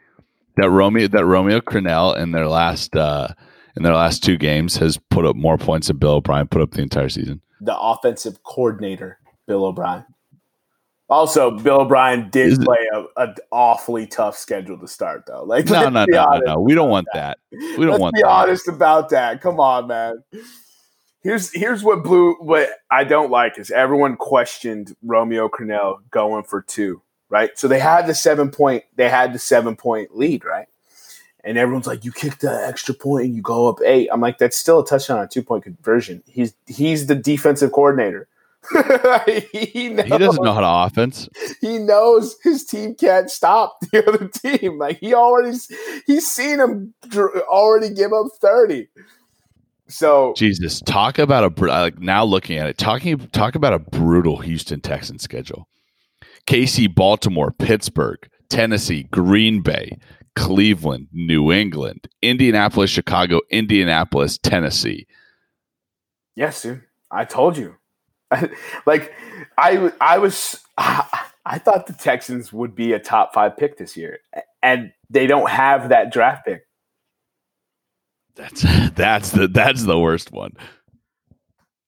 That Romeo that Romeo Crennel in their last uh, in their last two games has put up more points than Bill O'Brien put up the entire season. The offensive coordinator, Bill O'Brien. Also, Bill O'Brien did Is play an awfully tough schedule to start, though. Like, no, no, no, no, We don't want that. that. We don't let's want. Be that. honest about that. Come on, man. Here's here's what blue. What I don't like is everyone questioned Romeo Crennel going for two right? So they had the seven point, they had the seven point lead, right? And everyone's like, you kick the extra point and you go up eight. I'm like, that's still a touchdown on two point conversion. He's he's the defensive coordinator. he, knows, he doesn't know how to offense. He knows his team can't stop the other team. Like he already, he's seen him already give up thirty. So Jesus, talk about a like now looking at it, talking talk about a brutal Houston Texans schedule. KC, Baltimore, Pittsburgh, Tennessee, Green Bay, Cleveland, New England, Indianapolis, Chicago, Indianapolis, Tennessee. Yes, dude. I told you. like I I was I thought the Texans would be a top 5 pick this year and they don't have that draft pick. That's that's the that's the worst one.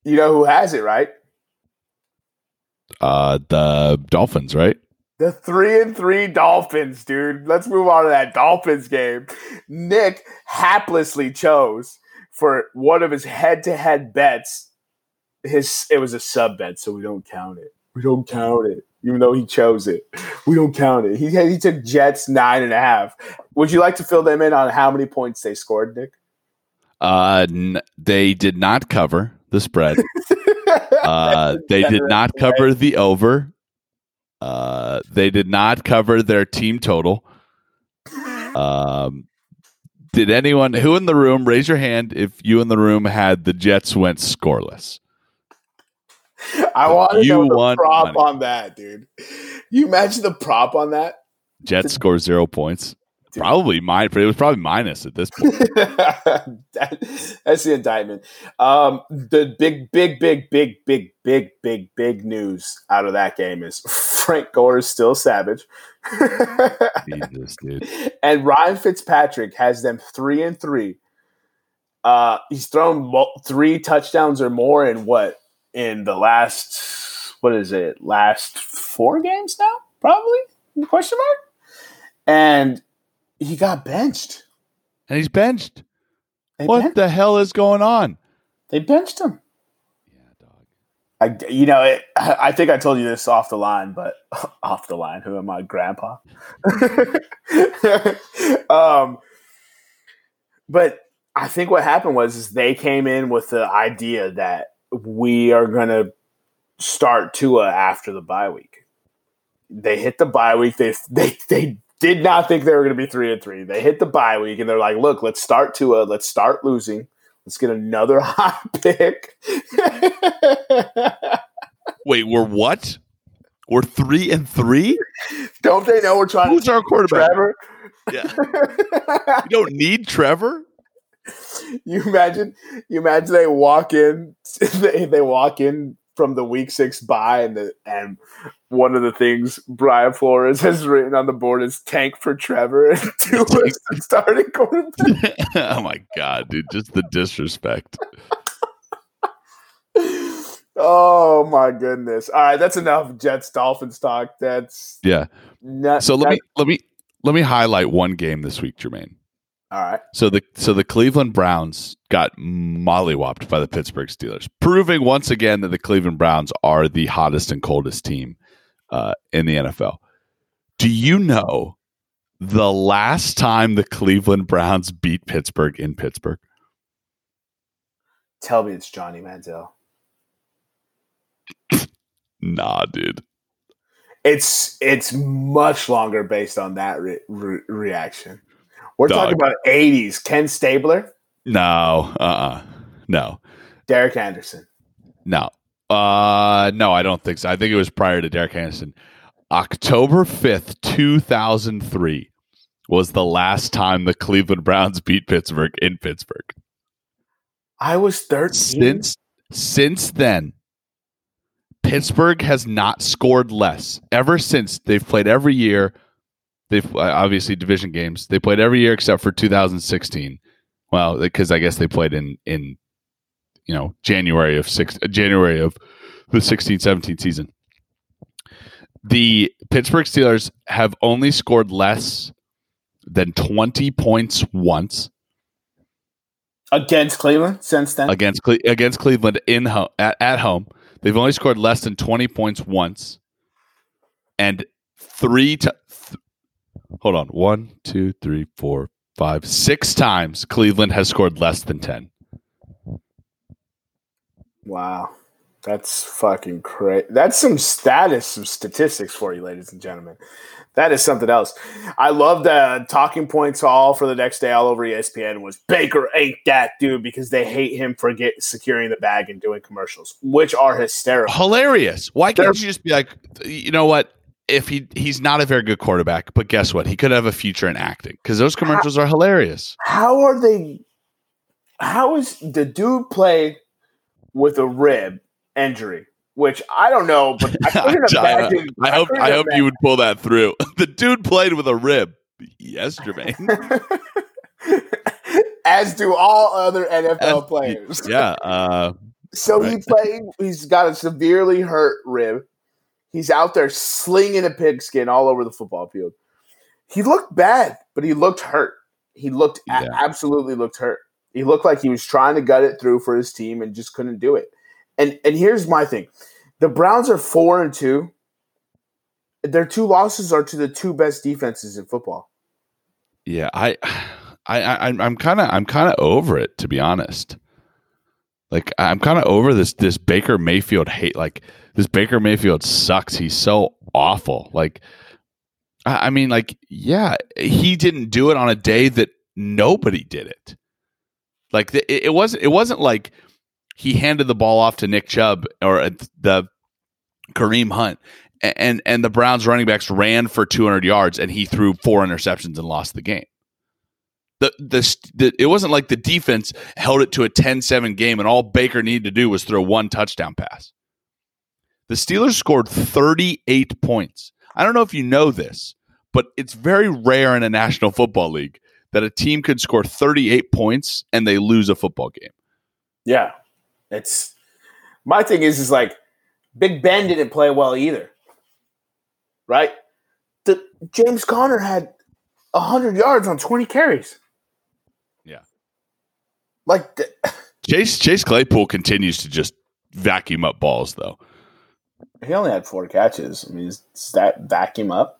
You know who has it, right? Uh, the Dolphins, right? The three and three Dolphins, dude. Let's move on to that Dolphins game. Nick haplessly chose for one of his head-to-head bets. His it was a sub bet, so we don't count it. We don't count it, even though he chose it. We don't count it. He he took Jets nine and a half. Would you like to fill them in on how many points they scored, Nick? Uh, n- they did not cover the spread. Uh, they did not cover the over. Uh, they did not cover their team total. Um, did anyone who in the room raise your hand if you in the room had the Jets went scoreless? I want to You know the prop money. on that, dude. You imagine the prop on that? Jets score zero points. Probably mine, but it was probably minus at this point. That- that's the indictment. Um, the big, big, big, big, big, big, big, big news out of that game is Frank Gore is still savage, Jesus, dude. and Ryan Fitzpatrick has them three and three. Uh, he's thrown three touchdowns or more in what in the last what is it last four games now probably question mark and he got benched And he's benched. they, What ben- the hell is going on? they benched him Yeah, dog. I, you know, it, I think I told you this off the line, but off the line. Who am I, Grandpa? um, but I think what happened was is they came in with the idea that we are going to start Tua after the bye week. They hit the bye week. They they they did not think they were going to be three and three. They hit the bye week and they're like, "Look, let's start Tua. Let's start losing. Let's get another hot pick." Wait, we're what? We're three and three? Don't they know we're trying Who's to our quarterback? Trevor? Yeah. You don't need Trevor? you imagine you imagine they walk in they, they walk in from the week six bye and the and one of the things Brian Flores has written on the board is tank for Trevor and two the starting quarterback. oh my god, dude, just the disrespect. oh my goodness. All right, that's enough Jets Dolphins talk. That's Yeah. not So let me let me let me highlight one game this week, Jermaine. All right. So the so the Cleveland Browns got mollywopped by the Pittsburgh Steelers, proving once again that the Cleveland Browns are the hottest and coldest team uh, in the NFL. Do you know the last time the Cleveland Browns beat Pittsburgh in Pittsburgh? Tell me it's Johnny Manziel. Nah, dude. It's it's much longer based on that re- re- reaction. We're Dog. talking about 80s. Ken Stabler, No, uh, uh no, Derek Anderson. no, uh, no. I don't think so. I think it was prior to Derek Anderson. October fifth, two thousand three, was the last time the Cleveland Browns beat Pittsburgh in Pittsburgh. I was 13. Since since then, Pittsburgh has not scored less ever since they've played every year. They've uh, obviously division games. They played every year except for 2016. Well, because I guess they played in in you know January of six January of the 16-17 season. The Pittsburgh Steelers have only scored less than 20 points once against Cleveland since then. against Cle- against Cleveland in home at, at home. They've only scored less than 20 points once. And three to hold on. One, two, three, four, five, six times Cleveland has scored less than 10. Wow. That's fucking crazy. That's some status, some statistics for you, ladies and gentlemen. That is something else. I love the talking points all for the next day all over ESPN was Baker ain't that dude because they hate him for get securing the bag and doing commercials, which are hysterical. Hilarious. Why can't you just be like, you know what? If he he's not a very good quarterback, but guess what? He could have a future in acting because those commercials are hilarious. How are they? How is the dude play with a rib injury? Which I don't know, but I couldn't I, imagine. I hope I hope you would pull that through. the dude played with a rib. Yes, Jermaine. As do all other NFL As- players. yeah. Uh, So he played. He's got a severely hurt rib. He's out there slinging a pigskin all over the football field. He looked bad, but he looked hurt. He looked a- absolutely looked hurt. He looked like he was trying to gut it through for his team and just couldn't do it. And and here's my thing: the Browns are four and two. Their two losses are to the two best defenses in football. yeah. I, I, I I'm- I'm kind of I'm kind of over it to be honest. Like I'm kind of over this this Baker Mayfield hate. Like this Baker Mayfield sucks. He's so awful. Like I, mean, like yeah, he didn't do it on a day that nobody did it. Like the, it, wasn't it wasn't like he handed the ball off to Nick Chubb or uh, the Kareem Hunt, and and the Browns running backs ran for 200 yards, and he threw four interceptions and lost the game. The, the, the it wasn't like the defense held it to a 10-7 game, and all Baker needed to do was throw one touchdown pass. The Steelers scored 38 points. I don't know if you know this, but it's very rare in a National Football League that a team could score 38 points and they lose a football game. Yeah. It's my thing is is like Big Ben didn't play well either. Right? The James Conner had 100 yards on 20 carries. Yeah. Like the, Chase Chase Claypool continues to just vacuum up balls though. He only had four catches. I mean, is that vacuum up?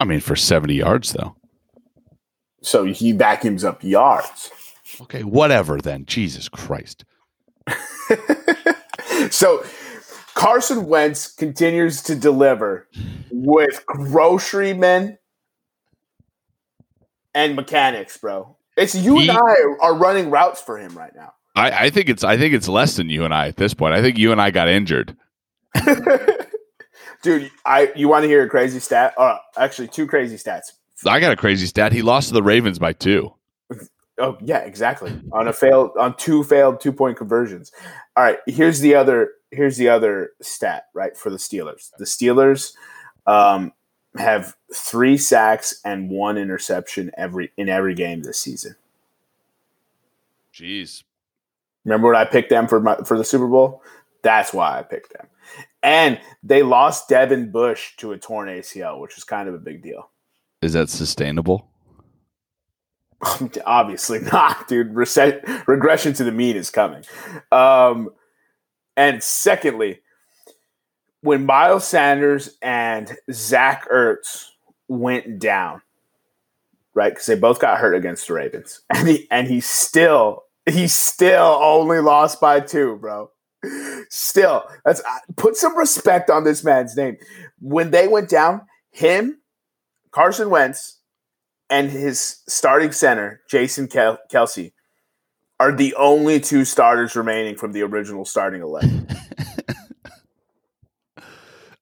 I mean, for 70 yards though. So he vacuums up yards. Okay, whatever then. Jesus Christ. so Carson Wentz continues to deliver with grocery men and mechanics, bro. It's you he, and I are running routes for him right now. I, I think it's I think it's less than you and I at this point. I think you and I got injured. Dude, I you want to hear a crazy stat? Uh, actually, two crazy stats. I got a crazy stat. He lost to the Ravens by two. Oh yeah, exactly. On a failed on two failed two point conversions. All right, here's the other here's the other stat, right, for the Steelers. The Steelers um, have three sacks and one interception every in every game this season. Jeez. Remember when I picked them for my, for the Super Bowl? That's why I picked them. And they lost Devin Bush to a torn ACL, which is kind of a big deal. Is that sustainable? Obviously not, dude. Rece- regression to the mean is coming. Um, and secondly, when Miles Sanders and Zach Ertz went down, right? Because they both got hurt against the Ravens, and he and he still he still only lost by two, bro. Still, uh, put some respect on this man's name. When they went down, him, Carson Wentz, and his starting center, Jason Kel- Kelce, are the only two starters remaining from the original starting eleven.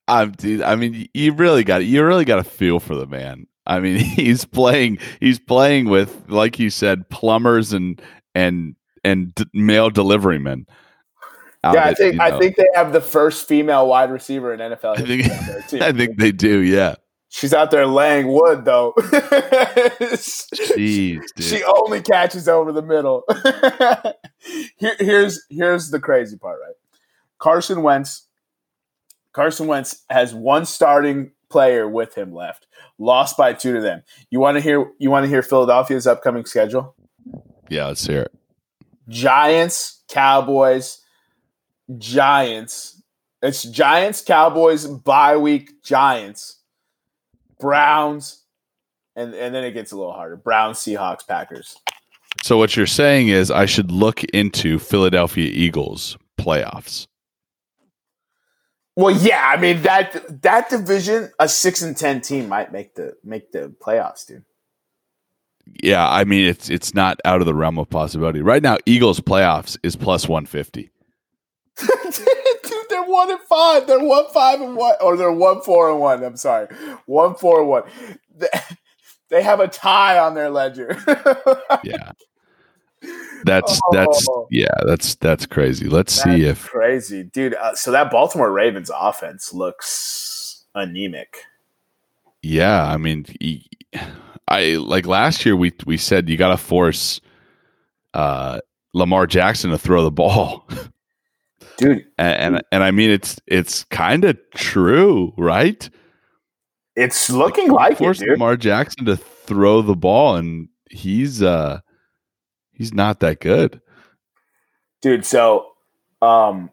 I'm, dude, I mean, you really got you really got to feel for the man. I mean, he's playing he's playing with like you said, plumbers and and and d- mail deliverymen yeah, I think know, I think they have the first female wide receiver in NFL. I think, I think they do. Yeah, she's out there laying wood though. Jeez, dude. she only catches over the middle. Here, here's here's the crazy part, right? Carson Wentz. Carson Wentz has one starting player with him left. Lost by two to them. You want to hear? You want to hear Philadelphia's upcoming schedule? Yeah, let's hear it. Giants, Cowboys, Giants. It's Giants, Cowboys, bye week, Giants, Browns, and, and then it gets a little harder. Browns, Seahawks, Packers. So what you're saying is I should look into Philadelphia Eagles playoffs. Well, yeah, I mean that that division, a six and ten team might make the make the playoffs, dude. Yeah, I mean it's it's not out of the realm of possibility. Right now, Eagles playoffs is plus one fifty. Dude, they're one and five. They're one five and one, or they're one four and one. I'm sorry, one four and one. They, have a tie on their ledger. yeah, that's oh. that's yeah, that's that's crazy. Let's that's see if crazy, dude. Uh, so that Baltimore Ravens offense looks anemic. Yeah, I mean, I like last year we we said you got to force uh, Lamar Jackson to throw the ball. Dude. And and, and I mean, it's it's kind of true, right? It's looking like, like it, dude. Lamar Jackson to throw the ball, and he's uh he's not that good, dude. So, um,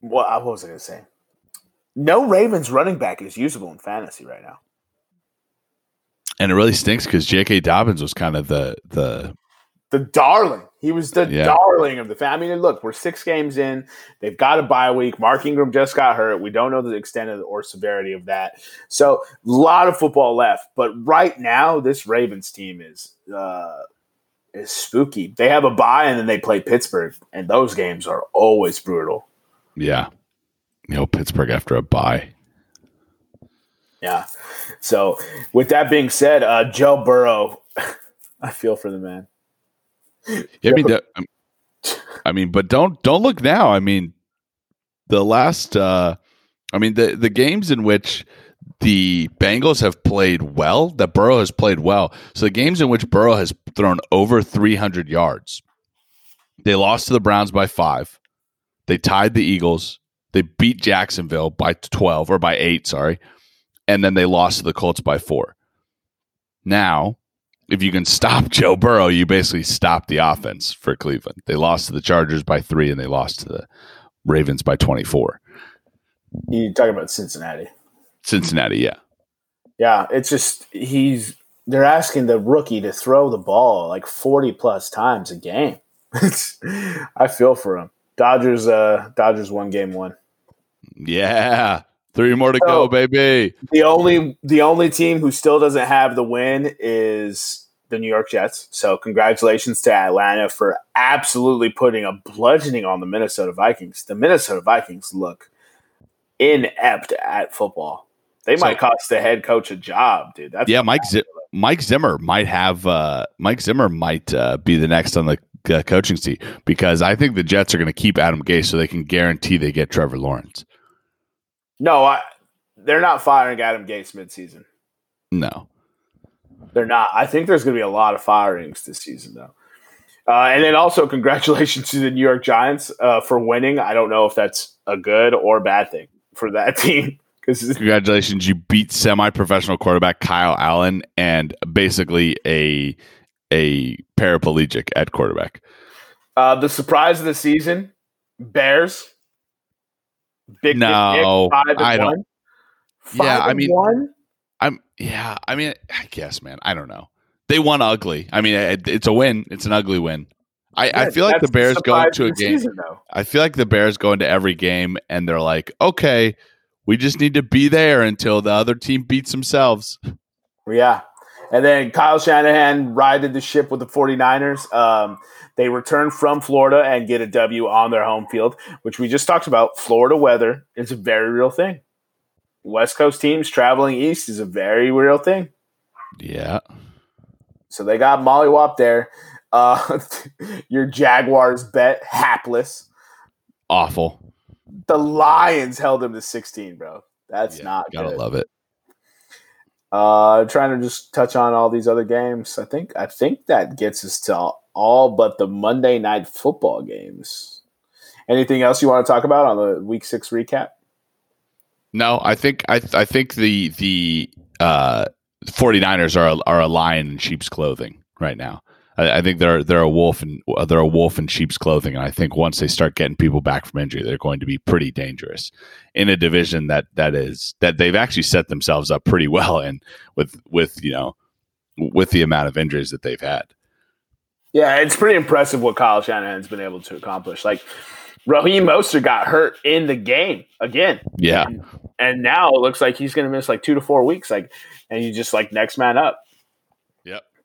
what, what was I gonna say? No Ravens running back is usable in fantasy right now. And it really stinks because J.K. Dobbins was kind of the the the darling. He was the yeah. darling of the family. I mean, look, we're six games in. They've got a bye week. Mark Ingram just got hurt. We don't know the extent of the, or severity of that. So a lot of football left. But right now, this Ravens team is uh, is spooky. They have a bye and then they play Pittsburgh, and those games are always brutal. Yeah. You know, Pittsburgh after a bye. Yeah. So, with that being said, uh, Joe Burrow, I feel for the man. Yeah, I mean, that, um, I mean, but don't don't look now. I mean, the last, uh I mean, the the games in which the Bengals have played well, that Burrow has played well. So the games in which Burrow has thrown over 300 yards, they lost to the Browns by five. They tied the Eagles. They beat Jacksonville by 12 or by eight, sorry. And then they lost to the Colts by four. Now, if you can stop Joe Burrow, you basically stop the offense for Cleveland. They lost to the Chargers by three and they lost to the Ravens by 24. You talking about Cincinnati? Cincinnati, yeah. Yeah, it's just he's they're asking the rookie to throw the ball like 40 plus times a game. I feel for him. Dodgers uh Dodgers one game one. Yeah. Three more to so, go, baby. The only the only team who still doesn't have the win is the New York Jets. So congratulations to Atlanta for absolutely putting a bludgeoning on the Minnesota Vikings. The Minnesota Vikings look inept at football. They so, might cost the head coach a job, dude. That's yeah. Mike Z- Mike Zimmer might have uh, Mike Zimmer might uh, be the next on the uh, coaching seat because I think the Jets are going to keep Adam Gase so they can guarantee they get Trevor Lawrence. No, I, they're not firing Adam Gase midseason. No, they're not. I think there's going to be a lot of firings this season, though. Uh, and then also, congratulations to the New York Giants uh, for winning. I don't know if that's a good or bad thing for that team. Congratulations, you beat semi-professional quarterback Kyle Allen and basically a a paraplegic at quarterback. Uh, the surprise of the season, Bears. Big no, big, big, I don't. One. Five yeah, I mean, one. I'm yeah. I mean, I guess, man. I don't know. They won ugly. I mean, it, it's a win. It's an ugly win. I, yeah, I feel like the Bears go into a game. Season, I feel like the Bears go into every game and they're like, okay, we just need to be there until the other team beats themselves. Yeah. And then Kyle Shanahan rides the ship with the 49ers. Um, they return from Florida and get a W on their home field, which we just talked about. Florida weather is a very real thing. West Coast teams traveling east is a very real thing. Yeah. So they got Molly Wop there. Uh, your Jaguars bet hapless. Awful the Lions held him to 16, bro. That's yeah, not gotta good. love it. Uh, trying to just touch on all these other games. I think I think that gets us to all, but the Monday night football games. Anything else you want to talk about on the Week Six recap? No, I think I I think the the uh, 49ers are are a lion in sheep's clothing right now. I, I, think they're they're a wolf and they're a wolf in sheep's clothing, and I think once they start getting people back from injury, they're going to be pretty dangerous in a division that that is that they've actually set themselves up pretty well in with with you know with the amount of injuries that they've had. Yeah, it's pretty impressive what Kyle Shanahan's been able to accomplish. Like Raheem Mostert got hurt in the game again. Yeah. And, and now it looks like he's going to miss like two to four weeks. Like, and you just like next man up.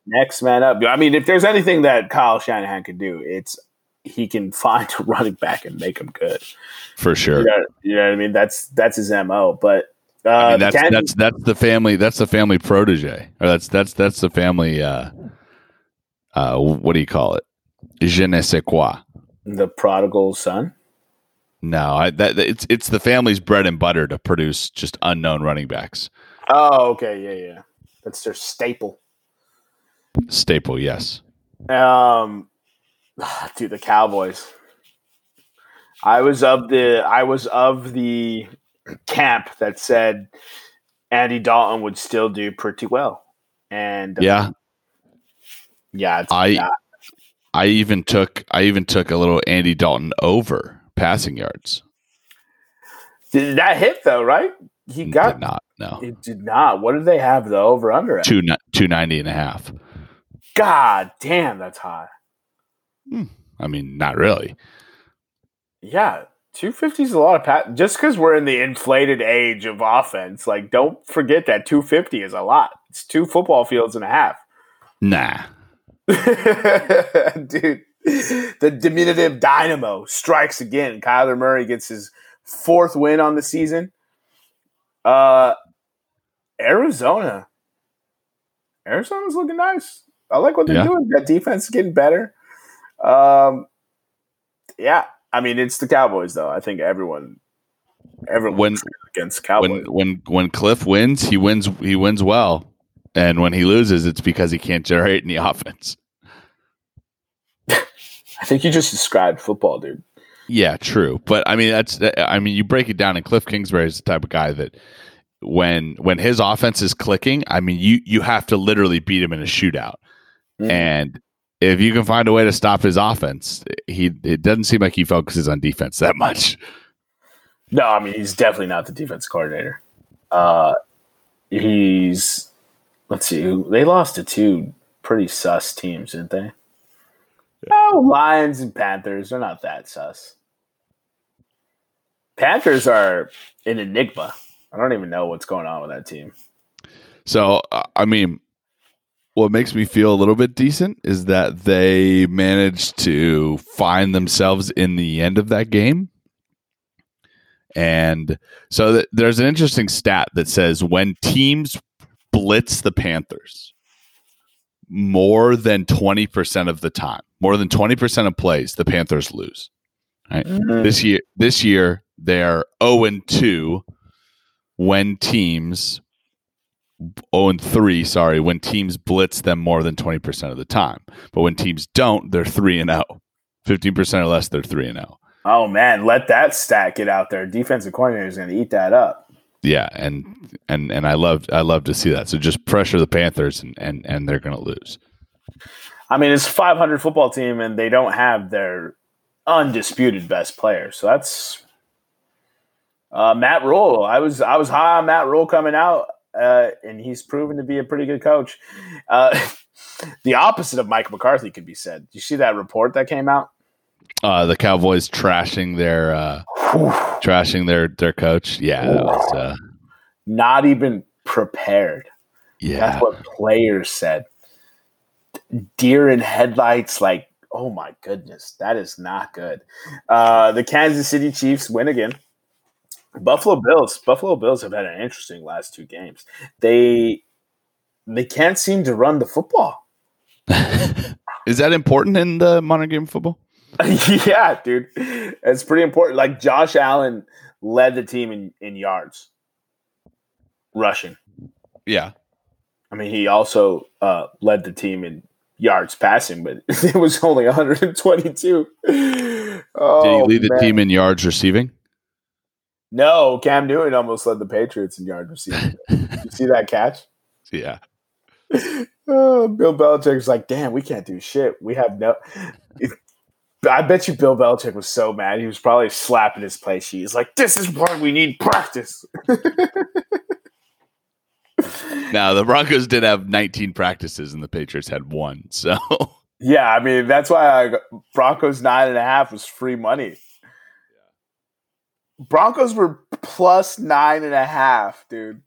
Next man up. I mean, if there's anything that Kyle Shanahan can do, it's he can find a running back and make him good. For sure. You know, you know what I mean? That's that's his mo. But uh, I mean, that's that's that's the family. That's the family protege, or that's that's that's the family. Uh, uh, what do you call it? Je ne sais quoi. The prodigal son. No, I, that it's it's the family's bread and butter to produce just unknown running backs. Oh, okay, yeah, yeah. That's their staple. Staple, yes. Um, dude, the Cowboys. I was of the I was of the camp that said Andy Dalton would still do pretty well, and um, yeah, yeah, I yeah. I even took I even took a little Andy Dalton over passing yards. Did that hit though? Right? He got did not. No, it did not. What did they have though? over under? Two two ninety and a half. God damn, that's high. Hmm. I mean, not really. Yeah, 250 is a lot of pat. Just because we're in the inflated age of offense, like, don't forget that 250 is a lot. It's two football fields and a half. Nah. Dude, the diminutive dynamo strikes again. Kyler Murray gets his fourth win on the season. Uh, Arizona. Arizona's looking nice. I like what they're yeah. doing. That defense is getting better. Um, yeah, I mean it's the Cowboys though. I think everyone, everyone when, against Cowboys. When when when Cliff wins, he wins. He wins well, and when he loses, it's because he can't generate any offense. I think you just described football, dude. Yeah, true. But I mean, that's I mean, you break it down, and Cliff Kingsbury is the type of guy that when when his offense is clicking, I mean, you you have to literally beat him in a shootout, mm. and if you can find a way to stop his offense, he it doesn't seem like he focuses on defense that much. No, I mean he's definitely not the defense coordinator. Uh, he's let's see, they lost to two pretty sus teams, didn't they? Oh, Lions and Panthers are not that sus. Panthers are an enigma. I don't even know what's going on with that team. So, I mean, what makes me feel a little bit decent is that they managed to find themselves in the end of that game. And so th- there's an interesting stat that says when teams blitz the Panthers more than 20% of the time, more than 20% of plays, the Panthers lose. Right? Mm-hmm. This year this year they're 0 and 2 when teams 0 and 3, sorry, when teams blitz them more than 20% of the time. But when teams don't, they're 3 and 0. 15% or less, they're 3 and 0. Oh man, let that stat get out there. Defensive coordinator is going to eat that up. Yeah, and and and I love I love to see that. So just pressure the Panthers and and and they're going to lose. I mean, it's a 500 football team and they don't have their undisputed best player. So that's uh, Matt Rhule. I was I was high on Matt Rhule coming out uh, and he's proven to be a pretty good coach. Uh, the opposite of Mike McCarthy could be said. You see that report that came out? Uh, the Cowboys trashing their uh, trashing their their coach. Yeah, that was uh, not even prepared. Yeah, that's what players said. Deer in headlights, like oh my goodness, that is not good. Uh, the Kansas City Chiefs win again. Buffalo Bills. Buffalo Bills have had an interesting last two games. They they can't seem to run the football. Is that important in the modern game of football? yeah, dude. It's pretty important. Like Josh Allen led the team in, in yards rushing. Yeah. I mean, he also uh, led the team in yards passing, but it was only 122. Oh, Did he lead the man. team in yards receiving? No, Cam Newton almost led the Patriots in yard receiving. you see that catch? Yeah. Oh, Bill Belichick's like, damn, we can't do shit. We have no. I bet you Bill Belichick was so mad. He was probably slapping his play sheet. He's like, this is why we need practice. now, the Broncos did have 19 practices and the Patriots had one. So. Yeah, I mean, that's why I, Broncos nine and a half was free money. Broncos were plus nine and a half, dude.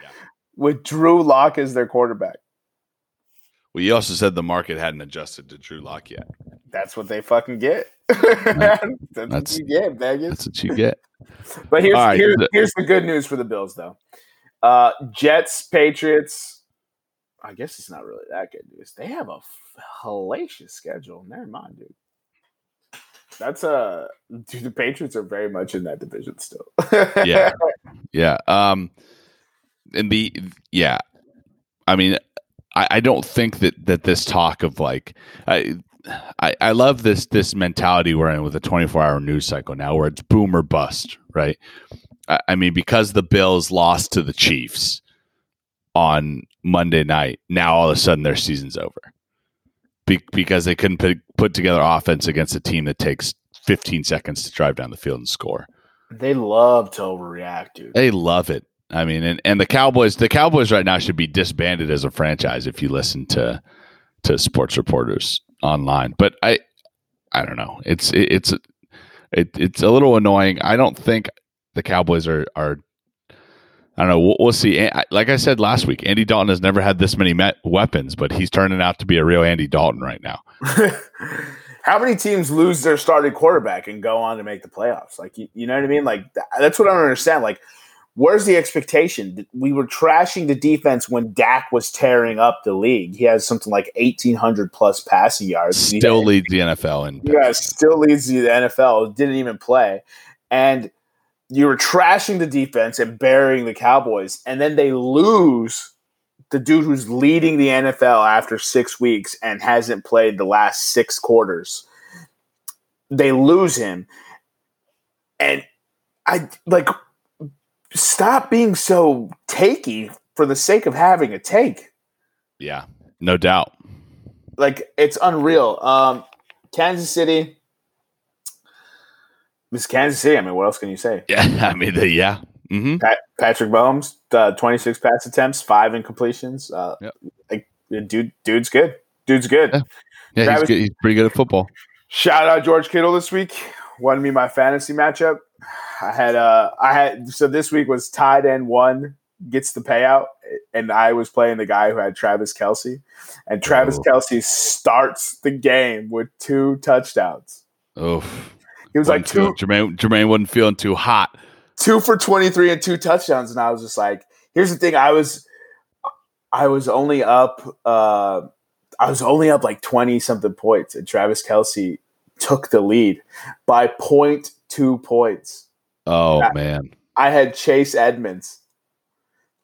Yeah. With Drew Lock as their quarterback. Well, you also said the market hadn't adjusted to Drew Lock yet. That's what they fucking get. that's, that's, what you get, Vegas. That's what you get. but here's right. here's, here's the good news for the Bills, though. Uh, Jets, Patriots. I guess it's not really that good news. They have a hellacious schedule. Never mind, dude. That's a uh, dude. The Patriots are very much in that division still. yeah, yeah. Um, and the yeah, I mean, I, I don't think that that this talk of like I. I, I love this this mentality we're in with a 24 hour news cycle now where it's boom or bust, right? I, I mean, because the Bills lost to the Chiefs on Monday night, now all of a sudden their season's over be- because they couldn't put, put together offense against a team that takes 15 seconds to drive down the field and score. They love to overreact, dude. They love it. I mean, and, and the Cowboys, the Cowboys right now should be disbanded as a franchise if you listen to to sports reporters online. But I, I don't know. It's it, it's it, it's a little annoying. I don't think the Cowboys are are I don't know. We'll, we'll see. Like I said last week, Andy Dalton has never had this many met weapons, but he's turning out to be a real Andy Dalton right now. How many teams lose their starting quarterback and go on to make the playoffs? Like, you, you know what I mean? Like, that's what I don't understand. Like, where's the expectation? We were trashing the defense when Dak was tearing up the league. He has something like 1,800 plus passing yards. Still had, leads the NFL. And yeah, still leads the NFL. Didn't even play. And – you were trashing the defense and burying the Cowboys, and then they lose the dude who's leading the NFL after six weeks and hasn't played the last six quarters. They lose him. And I like stop being so takey for the sake of having a take. Yeah, no doubt. Like it's unreal. Um Kansas City this Kansas City. I mean, what else can you say? Yeah, I mean, the, yeah. Mm-hmm. Pat, Patrick Mahomes, uh, 26 pass attempts, five incompletions. Uh, yep. like, dude, dude's good. Dude's good. Yeah, yeah Travis, he's, good. he's pretty good at football. Shout out George Kittle this week. Won me my fantasy matchup. I had uh I had so this week was tight end one gets the payout, and I was playing the guy who had Travis Kelce, and Travis oh. Kelce starts the game with two touchdowns. Oh, he was like two. Jermaine Jermaine wasn't feeling too hot. Two for twenty three and two touchdowns, and I was just like, here's the thing. I was, I was only up. uh I was only up like twenty something points, and Travis Kelce took the lead by two points. Oh I, man! I had Chase Edmonds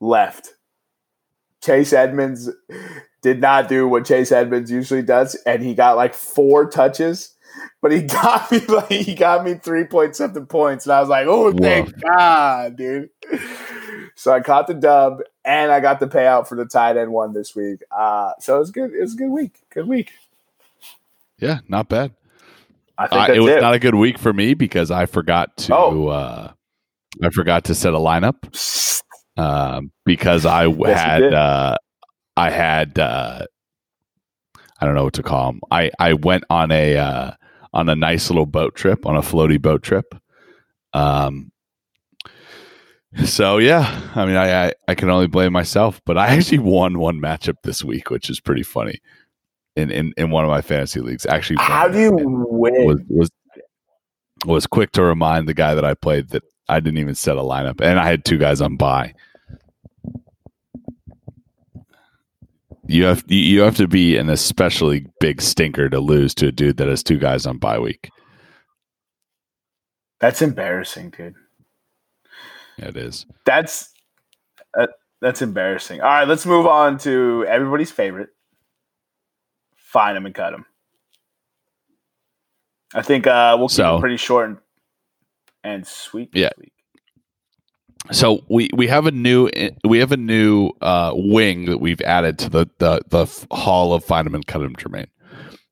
left. Chase Edmonds did not do what Chase Edmonds usually does, and he got like four touches but he got me like he got me three point something points, and I was like, "Oh, thank God, dude!" So I caught the dub, and I got the payout for the tight end one this week. Uh, so it was good. It was a good week. Good week. Yeah, not bad. I think uh, it was it. not a good week for me because I forgot to. Oh. Uh, I forgot to set a lineup um, because I yes, had uh, I had uh, I don't know what to call them. I I went on a uh, on a nice little boat trip, on a floaty boat trip. Um, so yeah, I mean, I, I, I can only blame myself, but I actually won one matchup this week, which is pretty funny. In in, in one of my fantasy leagues, actually, how do you win? Was, was was quick to remind the guy that I played that I didn't even set a lineup, and I had two guys on buy. You have you have to be an especially big stinker to lose to a dude that has two guys on bye week. That's embarrassing, dude. It is. That's uh, that's embarrassing. All right, let's move on to everybody's favorite. Find him and cut him. I think uh, we'll keep so, it pretty short and, and sweet. yeah. Week so we we have a new we have a new uh, wing that we've added to the the, the hall of Find him and cut him Jermaine.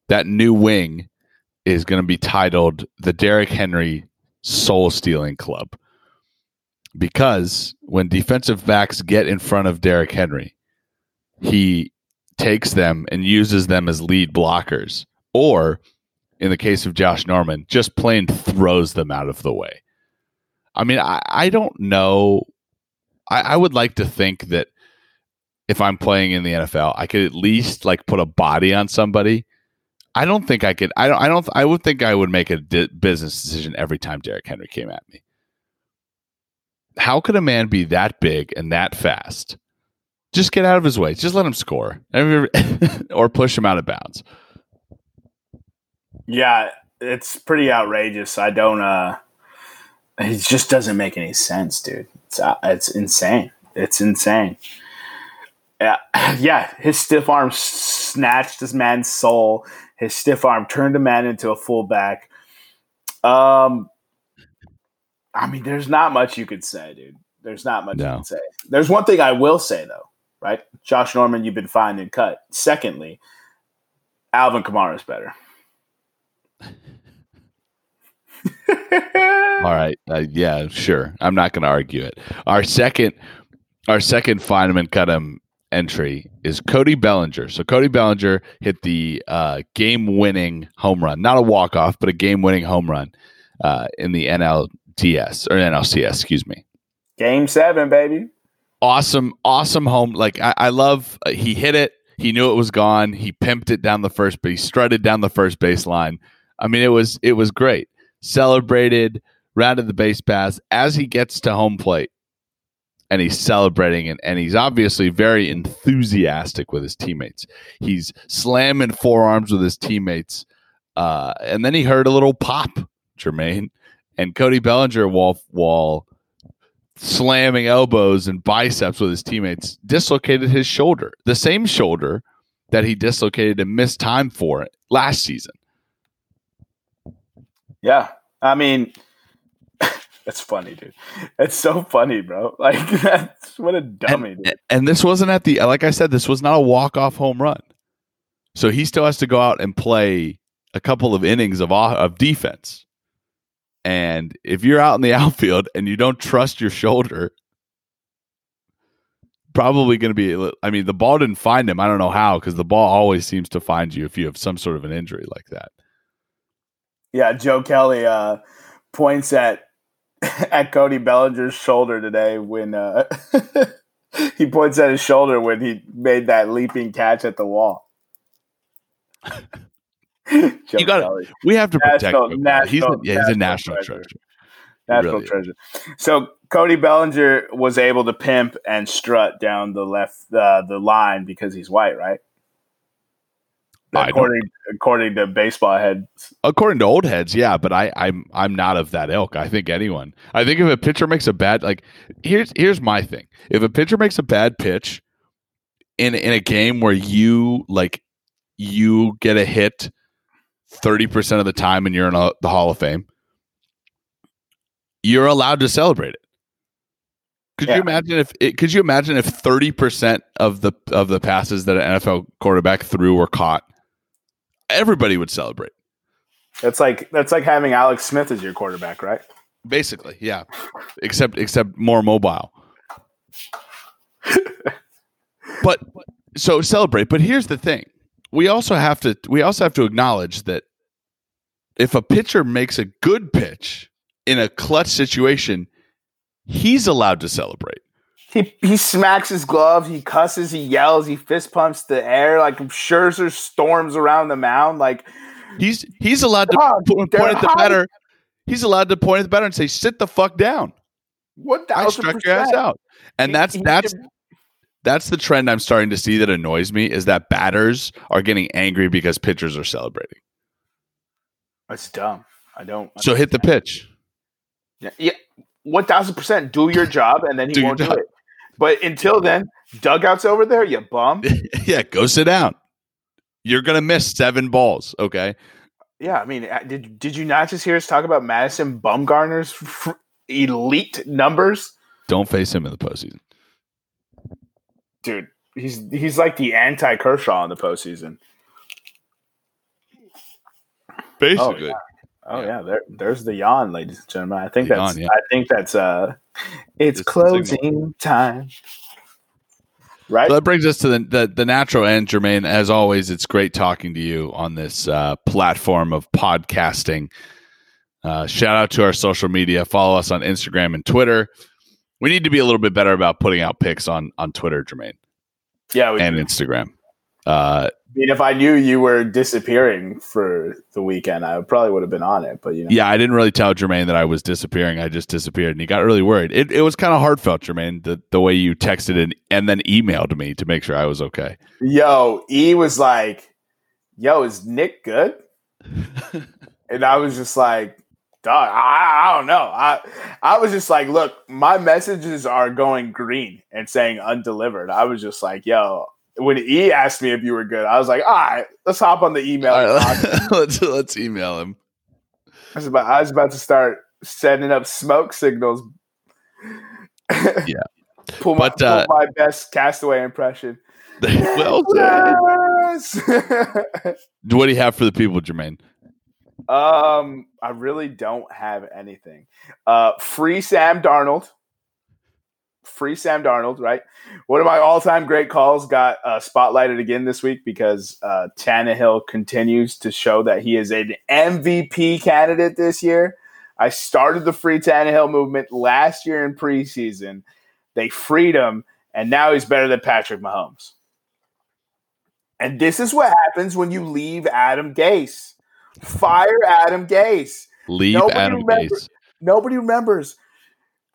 That new wing is going to be titled the Derrick Henry Soul Stealing Club because when defensive backs get in front of Derrick Henry, he takes them and uses them as lead blockers, or in the case of Josh Norman, just plain throws them out of the way. I mean, I, I don't know. I, I would like to think that if I'm playing in the NFL, I could at least like put a body on somebody. I don't think I could. I don't. I don't. I would think I would make a di- business decision every time Derrick Henry came at me. How could a man be that big and that fast? Just get out of his way. Just let him score, or push him out of bounds. Yeah, it's pretty outrageous. I don't. uh it just doesn't make any sense, dude. It's uh, it's insane. It's insane. Yeah, yeah. His stiff arm snatched this man's soul. His stiff arm turned a man into a fullback. Um, I mean, there's not much you could say, dude. There's not much no. you could say. There's one thing I will say though, right? Josh Norman, you've been fined and cut. Secondly, Alvin Kamara is better. All right. Uh, yeah, sure. I'm not going to argue it. Our second, our second Find him and cut him entry is Cody Bellinger. So Cody Bellinger hit the uh, game-winning home run, not a walk-off, but a game-winning home run uh, in the NLDS or NLCS, excuse me. Game seven, baby. awesome, awesome home. Like I, I love. Uh, he hit it. He knew it was gone. He pimped it down the first but he Strutted down the first baseline. I mean, it was it was great. Celebrated, rounded the base pass as he gets to home plate, and he's celebrating and, and he's obviously very enthusiastic with his teammates. He's slamming forearms with his teammates, uh, and then he heard a little pop, Jermaine, and Cody Bellinger while while slamming elbows and biceps with his teammates dislocated his shoulder, the same shoulder that he dislocated and missed time for last season. Yeah. I mean, that's funny, dude. It's so funny, bro. Like, that's what a dummy, and, dude. And this wasn't at the, like I said, this was not a walk off home run. So he still has to go out and play a couple of innings of, of defense. And if you're out in the outfield and you don't trust your shoulder, probably going to be. I mean, the ball didn't find him. I don't know how because the ball always seems to find you if you have some sort of an injury like that. Yeah, Joe Kelly uh, points at at Cody Bellinger's shoulder today when uh, he points at his shoulder when he made that leaping catch at the wall. you got We have to protect national, him. National, he's a, yeah, he's a national treasure. treasure. National really treasure. So Cody Bellinger was able to pimp and strut down the left uh, the line because he's white, right? According according to baseball heads. According to old heads, yeah, but I, I'm I'm not of that ilk. I think anyone. I think if a pitcher makes a bad like here's here's my thing. If a pitcher makes a bad pitch in in a game where you like you get a hit thirty percent of the time and you're in a, the Hall of Fame, you're allowed to celebrate it. Could yeah. you imagine if it, could you imagine if thirty percent of the of the passes that an NFL quarterback threw were caught? Everybody would celebrate. That's like that's like having Alex Smith as your quarterback, right? Basically, yeah. except except more mobile. but so celebrate. But here's the thing: we also have to we also have to acknowledge that if a pitcher makes a good pitch in a clutch situation, he's allowed to celebrate. He he smacks his glove, he cusses, he yells, he fist pumps the air like Scherzer storms around the mound. Like he's he's allowed to point, point at the batter. He's allowed to point at the batter and say, "Sit the fuck down." What I struck your ass out, and that's he, that's he, that's the trend I'm starting to see that annoys me is that batters are getting angry because pitchers are celebrating. That's dumb. I don't. So hit the pitch. Yeah, yeah, one thousand percent. Do your job, and then he do won't do it. But until then, dugouts over there, you bum. yeah, go sit down. You're gonna miss seven balls. Okay. Yeah, I mean, uh, did did you not just hear us talk about Madison Bumgarner's f- elite numbers? Don't face him in the postseason, dude. He's he's like the anti Kershaw in the postseason. Basically. Oh, yeah. Oh yeah, there, there's the yawn, ladies and gentlemen. I think the that's yawn, yeah. I think that's uh it's, it's closing time. Right. So that brings us to the, the, the natural end, Jermaine. As always, it's great talking to you on this uh, platform of podcasting. Uh, shout out to our social media. Follow us on Instagram and Twitter. We need to be a little bit better about putting out pics on on Twitter, Jermaine. Yeah, and do. Instagram. Uh, mean, if I knew you were disappearing for the weekend, I probably would have been on it. But you know, yeah, I didn't really tell Jermaine that I was disappearing. I just disappeared, and he got really worried. It, it was kind of heartfelt, Jermaine, the the way you texted and and then emailed me to make sure I was okay. Yo, E was like, "Yo, is Nick good?" and I was just like, "Dog, I, I don't know." I I was just like, "Look, my messages are going green and saying undelivered." I was just like, "Yo." When he asked me if you were good, I was like, all right, let's hop on the email. Right, let's let's email him. I was about I was about to start setting up smoke signals. yeah. pull, my, but, uh, pull my best castaway impression. well yes! what do you have for the people, Jermaine? Um, I really don't have anything. Uh, free Sam Darnold free Sam Darnold, right? One of my all-time great calls got uh, spotlighted again this week because uh, Tannehill continues to show that he is an MVP candidate this year. I started the free Tannehill movement last year in preseason. They freed him, and now he's better than Patrick Mahomes. And this is what happens when you leave Adam Gase. Fire Adam Gase. Leave Nobody Adam remember- Gase. Nobody remembers.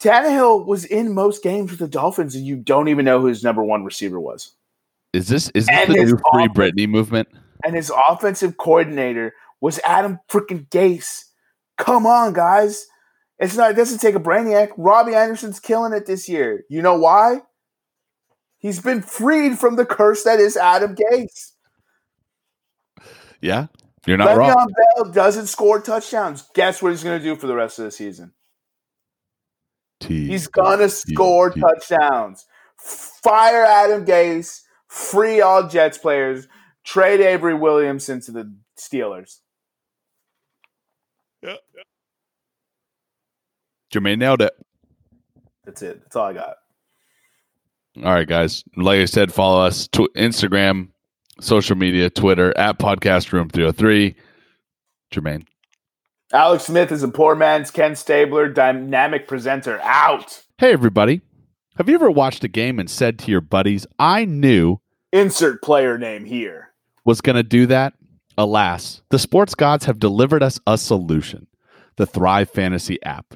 Tannehill was in most games with the Dolphins, and you don't even know who his number one receiver was. Is this is this And the new Free Britney movement? And his offensive coordinator was Adam freaking Gase. Come on, guys. It's not. It doesn't take a brainiac. Robbie Anderson's killing it this year. You know why? He's been freed from the curse that is Adam Gase. Yeah, you're not wrong. Le'Veon Bell doesn't score touchdowns. Guess what he's going to do for the rest of the season? T- He's gonna score T- touchdowns. Fire Adam Gase. Free all Jets players. Trade Avery Williamson to the Steelers. Yeah. Jermaine nailed it. That's it. That's all I got. All right, guys. Like I said, follow us tw- Instagram, social media, Twitter at Podcast Room 303. Jermaine. Alex Smith is a poor man's Ken Stabler, dynamic presenter. Out. Hey, everybody. Have you ever watched a game and said to your buddies, I knew Insert player name here. was going to do that? Alas, the sports gods have delivered us a solution the Thrive Fantasy app.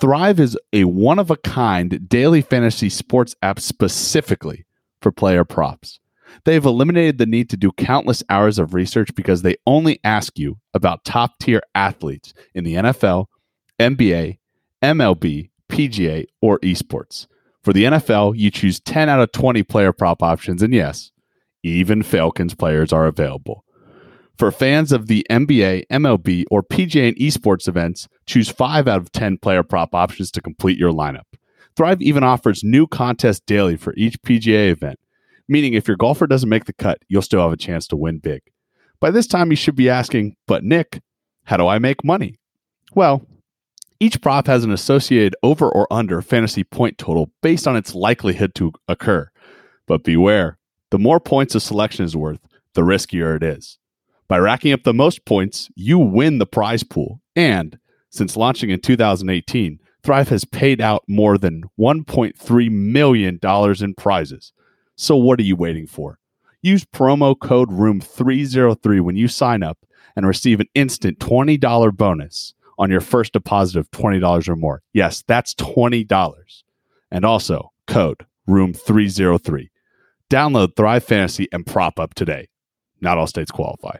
Thrive is a one of a kind daily fantasy sports app specifically for player props. They've eliminated the need to do countless hours of research because they only ask you about top tier athletes in the NFL, NBA, MLB, PGA, or esports. For the NFL, you choose 10 out of 20 player prop options, and yes, even Falcons players are available. For fans of the NBA, MLB, or PGA and esports events, choose 5 out of 10 player prop options to complete your lineup. Thrive even offers new contests daily for each PGA event, meaning if your golfer doesn't make the cut, you'll still have a chance to win big. By this time, you should be asking, but Nick, how do I make money? Well, each prop has an associated over or under fantasy point total based on its likelihood to occur. But beware, the more points a selection is worth, the riskier it is. By racking up the most points, you win the prize pool. And since launching in 2018, Thrive has paid out more than $1.3 million in prizes. So what are you waiting for? Use promo code ROOM303 when you sign up and receive an instant $20 bonus on your first deposit of $20 or more. Yes, that's $20. And also code ROOM303. Download Thrive Fantasy and prop up today. Not all states qualify.